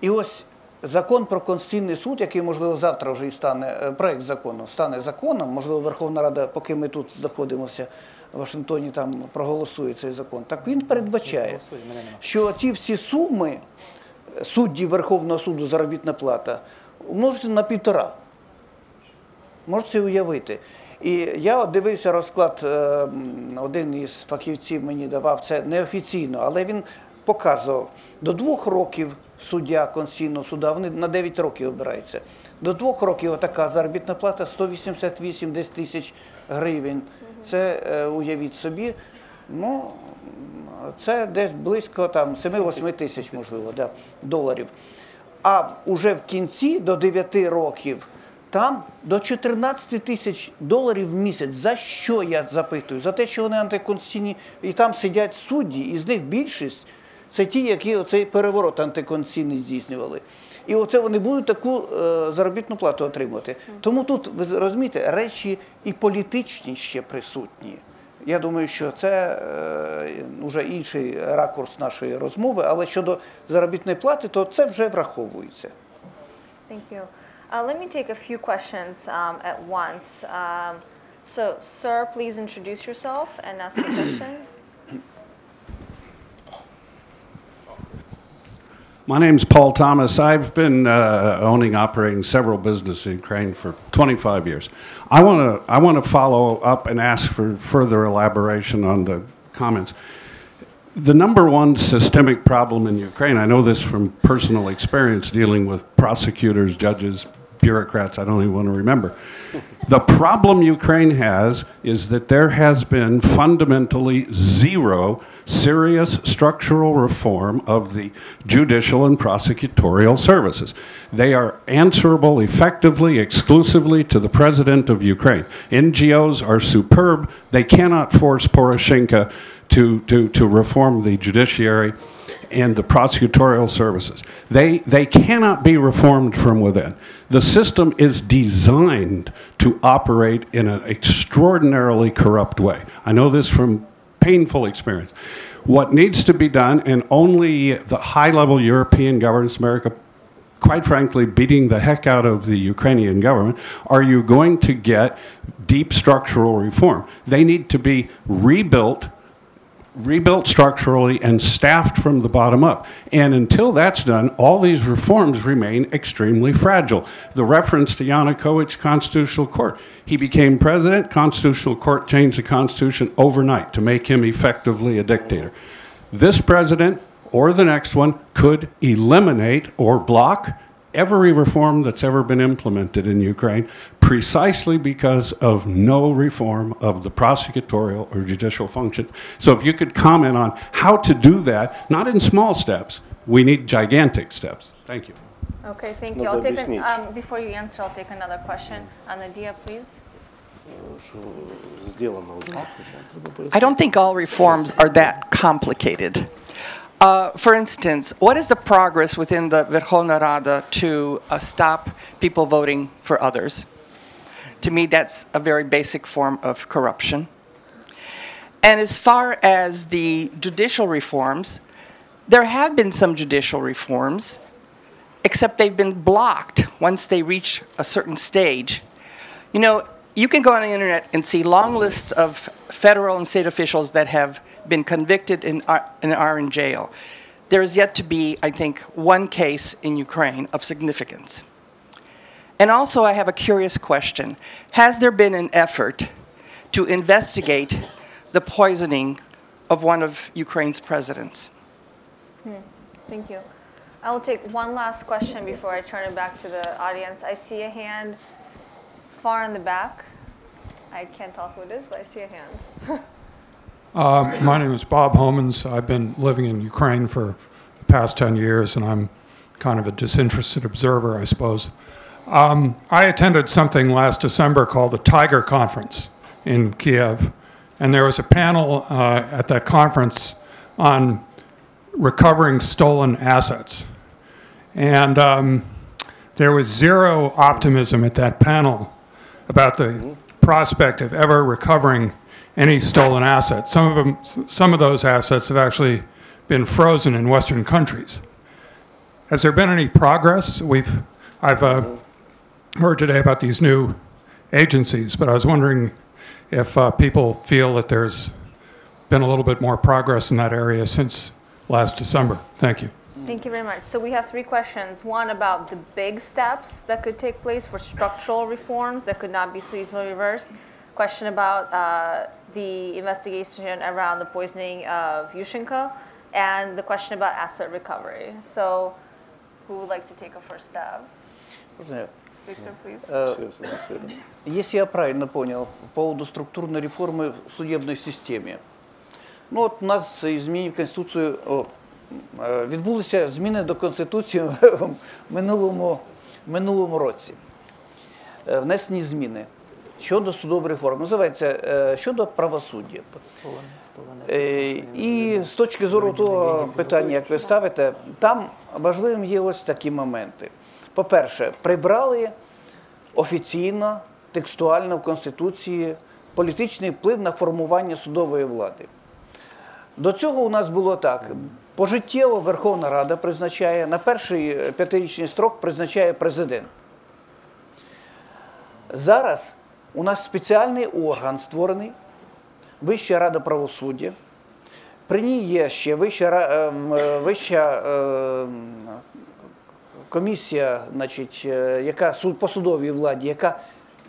[SPEAKER 7] І ось закон про Конституційний суд, який, можливо, завтра вже і стане, проект закону стане законом, можливо, Верховна Рада, поки ми тут знаходимося в Вашингтоні, там проголосує цей закон. Так він передбачає, що ці всі суми суддів Верховного суду заробітна плата умножити на півтора. Можете уявити. І я дивився розклад, е, один із фахівців мені давав це неофіційно, але він показував до двох років суддя Конституційного суда, вони на 9 років обираються. До двох років така заробітна плата 188 десь тисяч гривень. Це е, уявіть собі. Ну, це десь близько там 7-8 тисяч, можливо, да, доларів. А вже в кінці до 9 років там до 14 тисяч доларів в місяць. За що я запитую? За те, що вони антиконституційні, і там сидять судді, і з них більшість це ті, які оцей переворот антиконституційний здійснювали. І оце вони будуть таку е, заробітну плату отримувати. Тому тут, ви розумієте, речі і політичні ще присутні. Я думаю, що це вже інший ракурс нашої розмови, але щодо заробітної плати, то це вже враховується.
[SPEAKER 5] Thank you. Uh, let me take a few questions um, at once. Um, so, sir, please introduce yourself and ask a question.
[SPEAKER 11] My name is Paul Thomas. I've been uh, owning, operating several businesses in Ukraine for 25 years. I want to I want to follow up and ask for further elaboration on the comments. The number one systemic problem in Ukraine, I know this from personal experience dealing with prosecutors, judges, bureaucrats, I don't even want to remember. The problem Ukraine has is that there has been fundamentally zero serious structural reform of the judicial and prosecutorial services. They are answerable effectively, exclusively to the president of Ukraine. NGOs are superb. They cannot force Poroshenko to, to, to reform the judiciary and the prosecutorial services. They, they cannot be reformed from within. The system is designed to operate in an extraordinarily corrupt way. I know this from painful experience. What needs to be done, and only the high level European governments, America, quite frankly, beating the heck out of the Ukrainian government, are you going to get deep structural reform? They need to be rebuilt rebuilt structurally and staffed from the bottom up. And until that's done, all these reforms remain extremely fragile. The reference to Yanukovych Constitutional Court. He became president, Constitutional Court changed the Constitution overnight to make him effectively a dictator. This president or the next one could eliminate or block every reform that's ever been implemented in Ukraine precisely because of no reform of the prosecutorial or judicial function. So if you could comment on how to do that, not in small steps, we need gigantic steps. Thank you.
[SPEAKER 5] Okay, thank you. I'll take an, um, before you answer, I'll take another question. Anadia, please.
[SPEAKER 12] I don't think all reforms are that complicated. Uh, for instance, what is the progress within the Verkhovna Rada to uh, stop people voting for others? To me, that's a very basic form of corruption. And as far as the judicial reforms, there have been some judicial reforms, except they've been blocked once they reach a certain stage. You know, you can go on the internet and see long lists of federal and state officials that have been convicted and are, uh, and are in jail. There is yet to be, I think, one case in Ukraine of significance. And also, I have a curious question Has there been an effort to investigate the poisoning of one of Ukraine's presidents? Hmm.
[SPEAKER 5] Thank you. I will take one last question before I turn it back to the audience. I see a hand far in the back. I can't tell who it is, but I see a hand.
[SPEAKER 13] Uh, my name is Bob Homans. I've been living in Ukraine for the past 10 years, and I'm kind of a disinterested observer, I suppose. Um, I attended something last December called the Tiger Conference in Kiev, and there was a panel uh, at that conference on recovering stolen assets. And um, there was zero optimism at that panel about the prospect of ever recovering any stolen assets. Some of them, some of those assets have actually been frozen in Western countries. Has there been any progress? We've, I've uh, heard today about these new agencies, but I was wondering if uh, people feel that there's been a little bit more progress in that area since last December. Thank you.
[SPEAKER 5] Thank you very much. So we have three questions. One about the big steps that could take place for structural reforms that could not be so easily reversed. Question about uh, the investigation around the poisoning of Yushchenko, and the question about asset recovery. So, who would like to take a first stab?
[SPEAKER 7] Можно я?
[SPEAKER 5] Victor, please.
[SPEAKER 7] Э,
[SPEAKER 6] Чесно, сфера.
[SPEAKER 7] Если я правильно понял, по поводу структурной реформы в судебной системе. Ну от у нас із змін е, відбулися зміни до Конституції в минулому, минулому році. Е, Внесені зміни щодо судової реформи. Називається е, щодо правосуддя. І з точки зору того питання, як ви ставите, там важливим є ось такі моменти. По-перше, прибрали офіційно, текстуально в Конституції політичний вплив на формування судової влади. До цього у нас було так: пожиттєво Верховна Рада призначає, на перший е, п'ятирічний строк призначає президент. Зараз у нас спеціальний орган створений Вища рада правосуддя, При ній є ще вища, ем, е, вища комісія, значить, е, яка по судовій владі, яка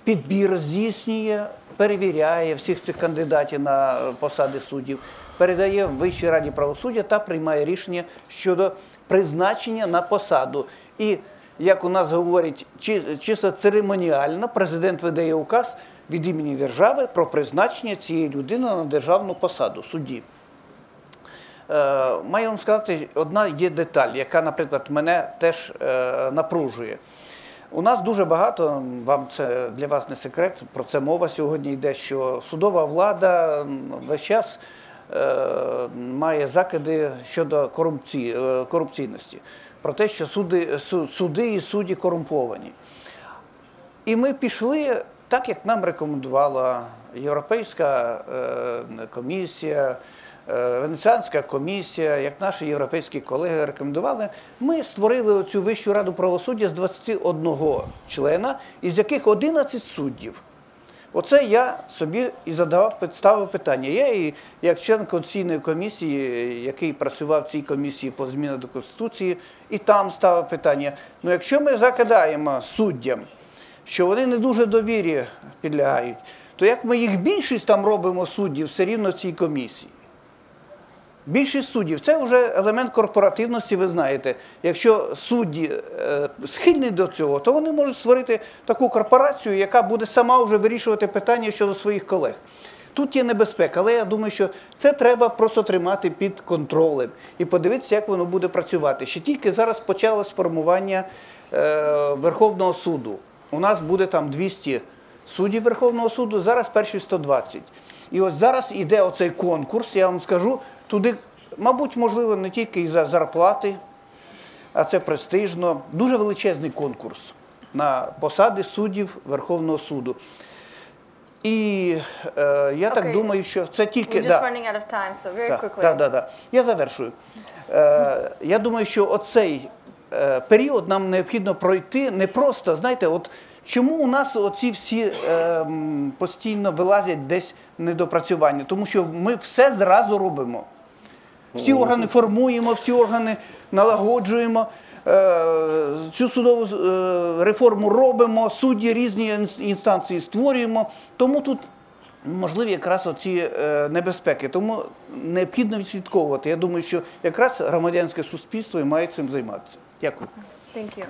[SPEAKER 7] підбір здійснює, перевіряє всіх цих кандидатів на е, посади суддів, передає Вищій раді правосуддя та приймає рішення щодо призначення на посаду. І як у нас говорять, чисто церемоніально президент видає указ від імені держави про призначення цієї людини на державну посаду судді. Е, Маю вам сказати, одна є деталь, яка, наприклад, мене теж е, напружує. У нас дуже багато, вам це для вас не секрет, про це мова сьогодні йде, що судова влада весь час має закиди щодо корупції, е, корупційності, про те, що суди, суди і судді корумповані. І ми пішли так, як нам рекомендувала Європейська е, комісія, е, Венеціанська комісія, як наші європейські колеги рекомендували. Ми створили цю Вищу раду правосуддя з 21 члена, із яких 11 суддів. Оце я собі і задавав ставив питання. Я і як член Конституційної комісії, який працював в цій комісії по змінах до Конституції, і там ставив питання. Ну, якщо ми закидаємо суддям, що вони не дуже довірі підлягають, то як ми їх більшість там робимо суддів все рівно в цій комісії? Більшість суддів це вже елемент корпоративності, ви знаєте. Якщо судді е, схильні до цього, то вони можуть створити таку корпорацію, яка буде сама вже вирішувати питання щодо своїх колег. Тут є небезпека, але я думаю, що це треба просто тримати під контролем і подивитися, як воно буде працювати. Ще тільки зараз почалось формування е, Верховного суду. У нас буде там 200 суддів Верховного суду, зараз перші 120. І ось зараз іде оцей конкурс, я вам скажу, туди, мабуть, можливо, не тільки із за зарплати, а це престижно. Дуже величезний конкурс на посади суддів Верховного суду. І е, я так
[SPEAKER 5] Окей.
[SPEAKER 7] думаю, що це тільки. Да.
[SPEAKER 5] time, so very quickly.
[SPEAKER 7] так, так, так. Я завершую. Е, я думаю, що оцей е, період нам необхідно пройти не просто, знаєте, от чому у нас оці всі е, постійно вилазять десь недопрацювання? Тому що ми все зразу робимо. Всі органи формуємо, всі органи налагоджуємо. е, Цю судову е, реформу робимо, судді різні інстанції створюємо. Тому тут можливі якраз оці е, небезпеки. Тому необхідно відслідковувати. Я думаю, що якраз громадянське суспільство і має цим займатися. Дякую.
[SPEAKER 5] Thank you.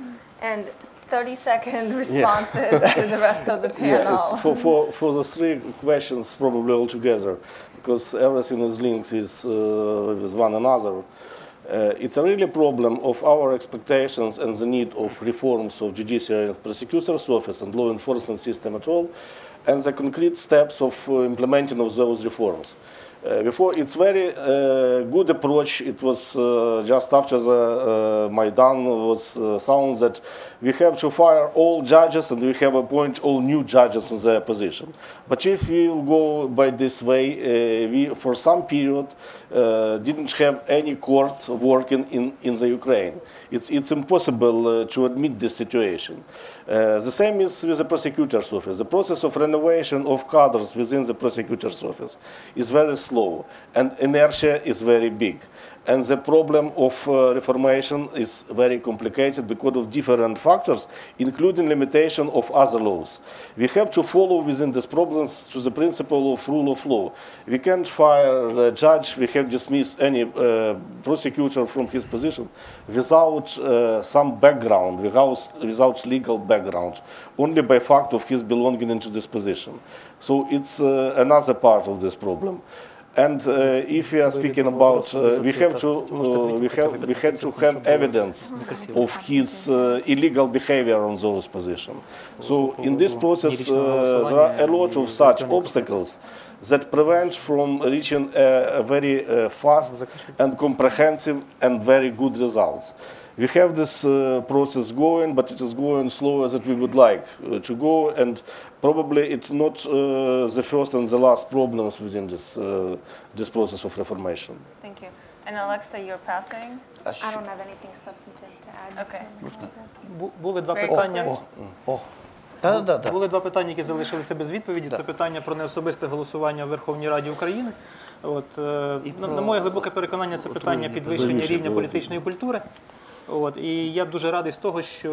[SPEAKER 5] And 30 second responses to the rest of the panel.
[SPEAKER 6] it's for, for, for the three questions probably all together, because everything is linked with, uh, with one another. Uh, it's a really problem of our expectations and the need of reforms of judiciary and prosecutor's office and law enforcement system at all, and the concrete steps of uh, implementing of those reforms. Uh, before, it's very uh, good approach. It was uh, just after the Maidan was sound that we have to fire all judges and we have appoint all new judges on their position. But if we go by this way, we for some period didn't have any court working in, in the Ukraine. It's, it's impossible uh, to admit this situation. Uh, the same is with the prosecutor's office. The process of renovation of cadres within the prosecutor's office is very slow, and inertia is very big. And the problem of uh, reformation is very complicated because of different factors, including limitation of other laws. We have to follow within these problems to the principle of rule of law. We can't fire a judge, we have dismissed any uh, prosecutor from his position without uh, some background, without, without legal background, only by fact of his belonging into this position. So it's uh, another part of this problem. And uh, if we are speaking about, uh, we have to, uh, we have, we had to have evidence of his uh, illegal behavior on those positions. So in this process, uh, there are a lot of such obstacles that prevent from reaching a, a very uh, fast and comprehensive and very good results. We have this uh, process going, but it is going slower than we would like uh, to go, and probably it's not uh, the first and the last problems within this, uh, this process of reformation.
[SPEAKER 5] Thank you. And Alexa, you're passing?
[SPEAKER 8] I don't have anything substantive to add.
[SPEAKER 5] Okay.
[SPEAKER 9] Були два питання.
[SPEAKER 7] Да, да, да.
[SPEAKER 9] Були два питання, які залишилися без відповіді. Це питання про неособисте голосування в Верховній Раді України. От, е, на, на моє глибоке переконання, це питання підвищення рівня політичної культури. От, і я дуже радий з того, що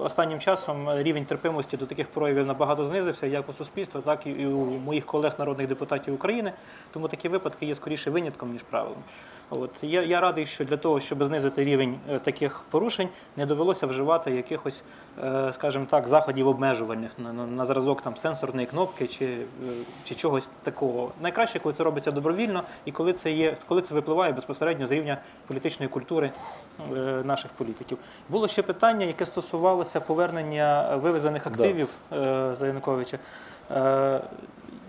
[SPEAKER 9] е, останнім часом рівень терпимості до таких проявів набагато знизився, як у суспільства, так і у моїх колег народних депутатів України. Тому такі випадки є скоріше винятком, ніж правилом. От я, я радий, що для того, щоб знизити рівень е, таких порушень, не довелося вживати якихось, е, скажімо так, заходів обмежувальних на, на, на зразок там сенсорної кнопки чи, е, чи чогось такого. Найкраще, коли це робиться добровільно, і коли це є, коли це випливає безпосередньо з рівня політичної культури е, наших політиків. Було ще питання, яке стосувалося повернення вивезених активів е, за Януковича.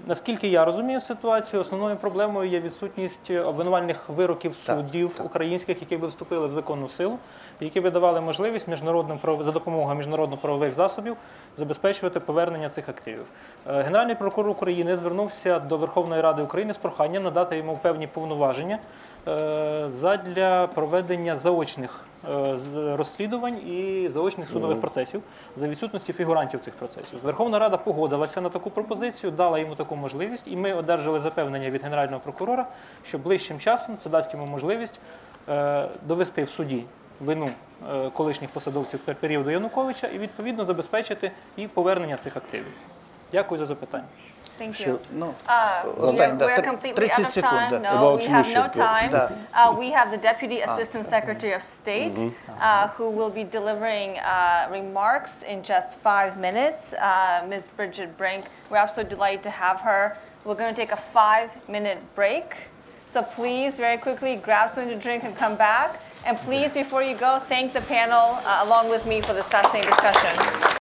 [SPEAKER 9] Наскільки я розумію ситуацію, основною проблемою є відсутність обвинувальних вироків суддів українських, які би вступили в законну силу, які би давали можливість міжнародним за допомогою міжнародно-правових засобів забезпечувати повернення цих активів. Е, Генеральний прокурор України звернувся до Верховної Ради України з проханням надати йому певні повноваження задля проведення заочних е, розслідувань і заочних судових процесів за відсутності фігурантів цих процесів. Верховна Рада погодилася на таку пропозицію, дала йому таку можливість, і ми одержали запевнення від генерального прокурора, що ближчим часом це дасть йому можливість е, довести в суді вину е, колишніх посадовців пер- періоду Януковича і відповідно забезпечити і повернення цих активів. Дякую за запитання.
[SPEAKER 5] Thank you.
[SPEAKER 7] No.
[SPEAKER 5] Uh, we're,
[SPEAKER 7] we're
[SPEAKER 5] completely out of time. No, we have no time. Uh, we have the Deputy Assistant Secretary of State uh, who will be delivering uh, remarks in just five minutes. Uh, Ms. Bridget Brink, we're absolutely delighted to have her. We're going to take a five-minute break. So please, very quickly, grab something to drink and come back. And please, before you go, thank the panel uh, along with me for this fascinating discussion.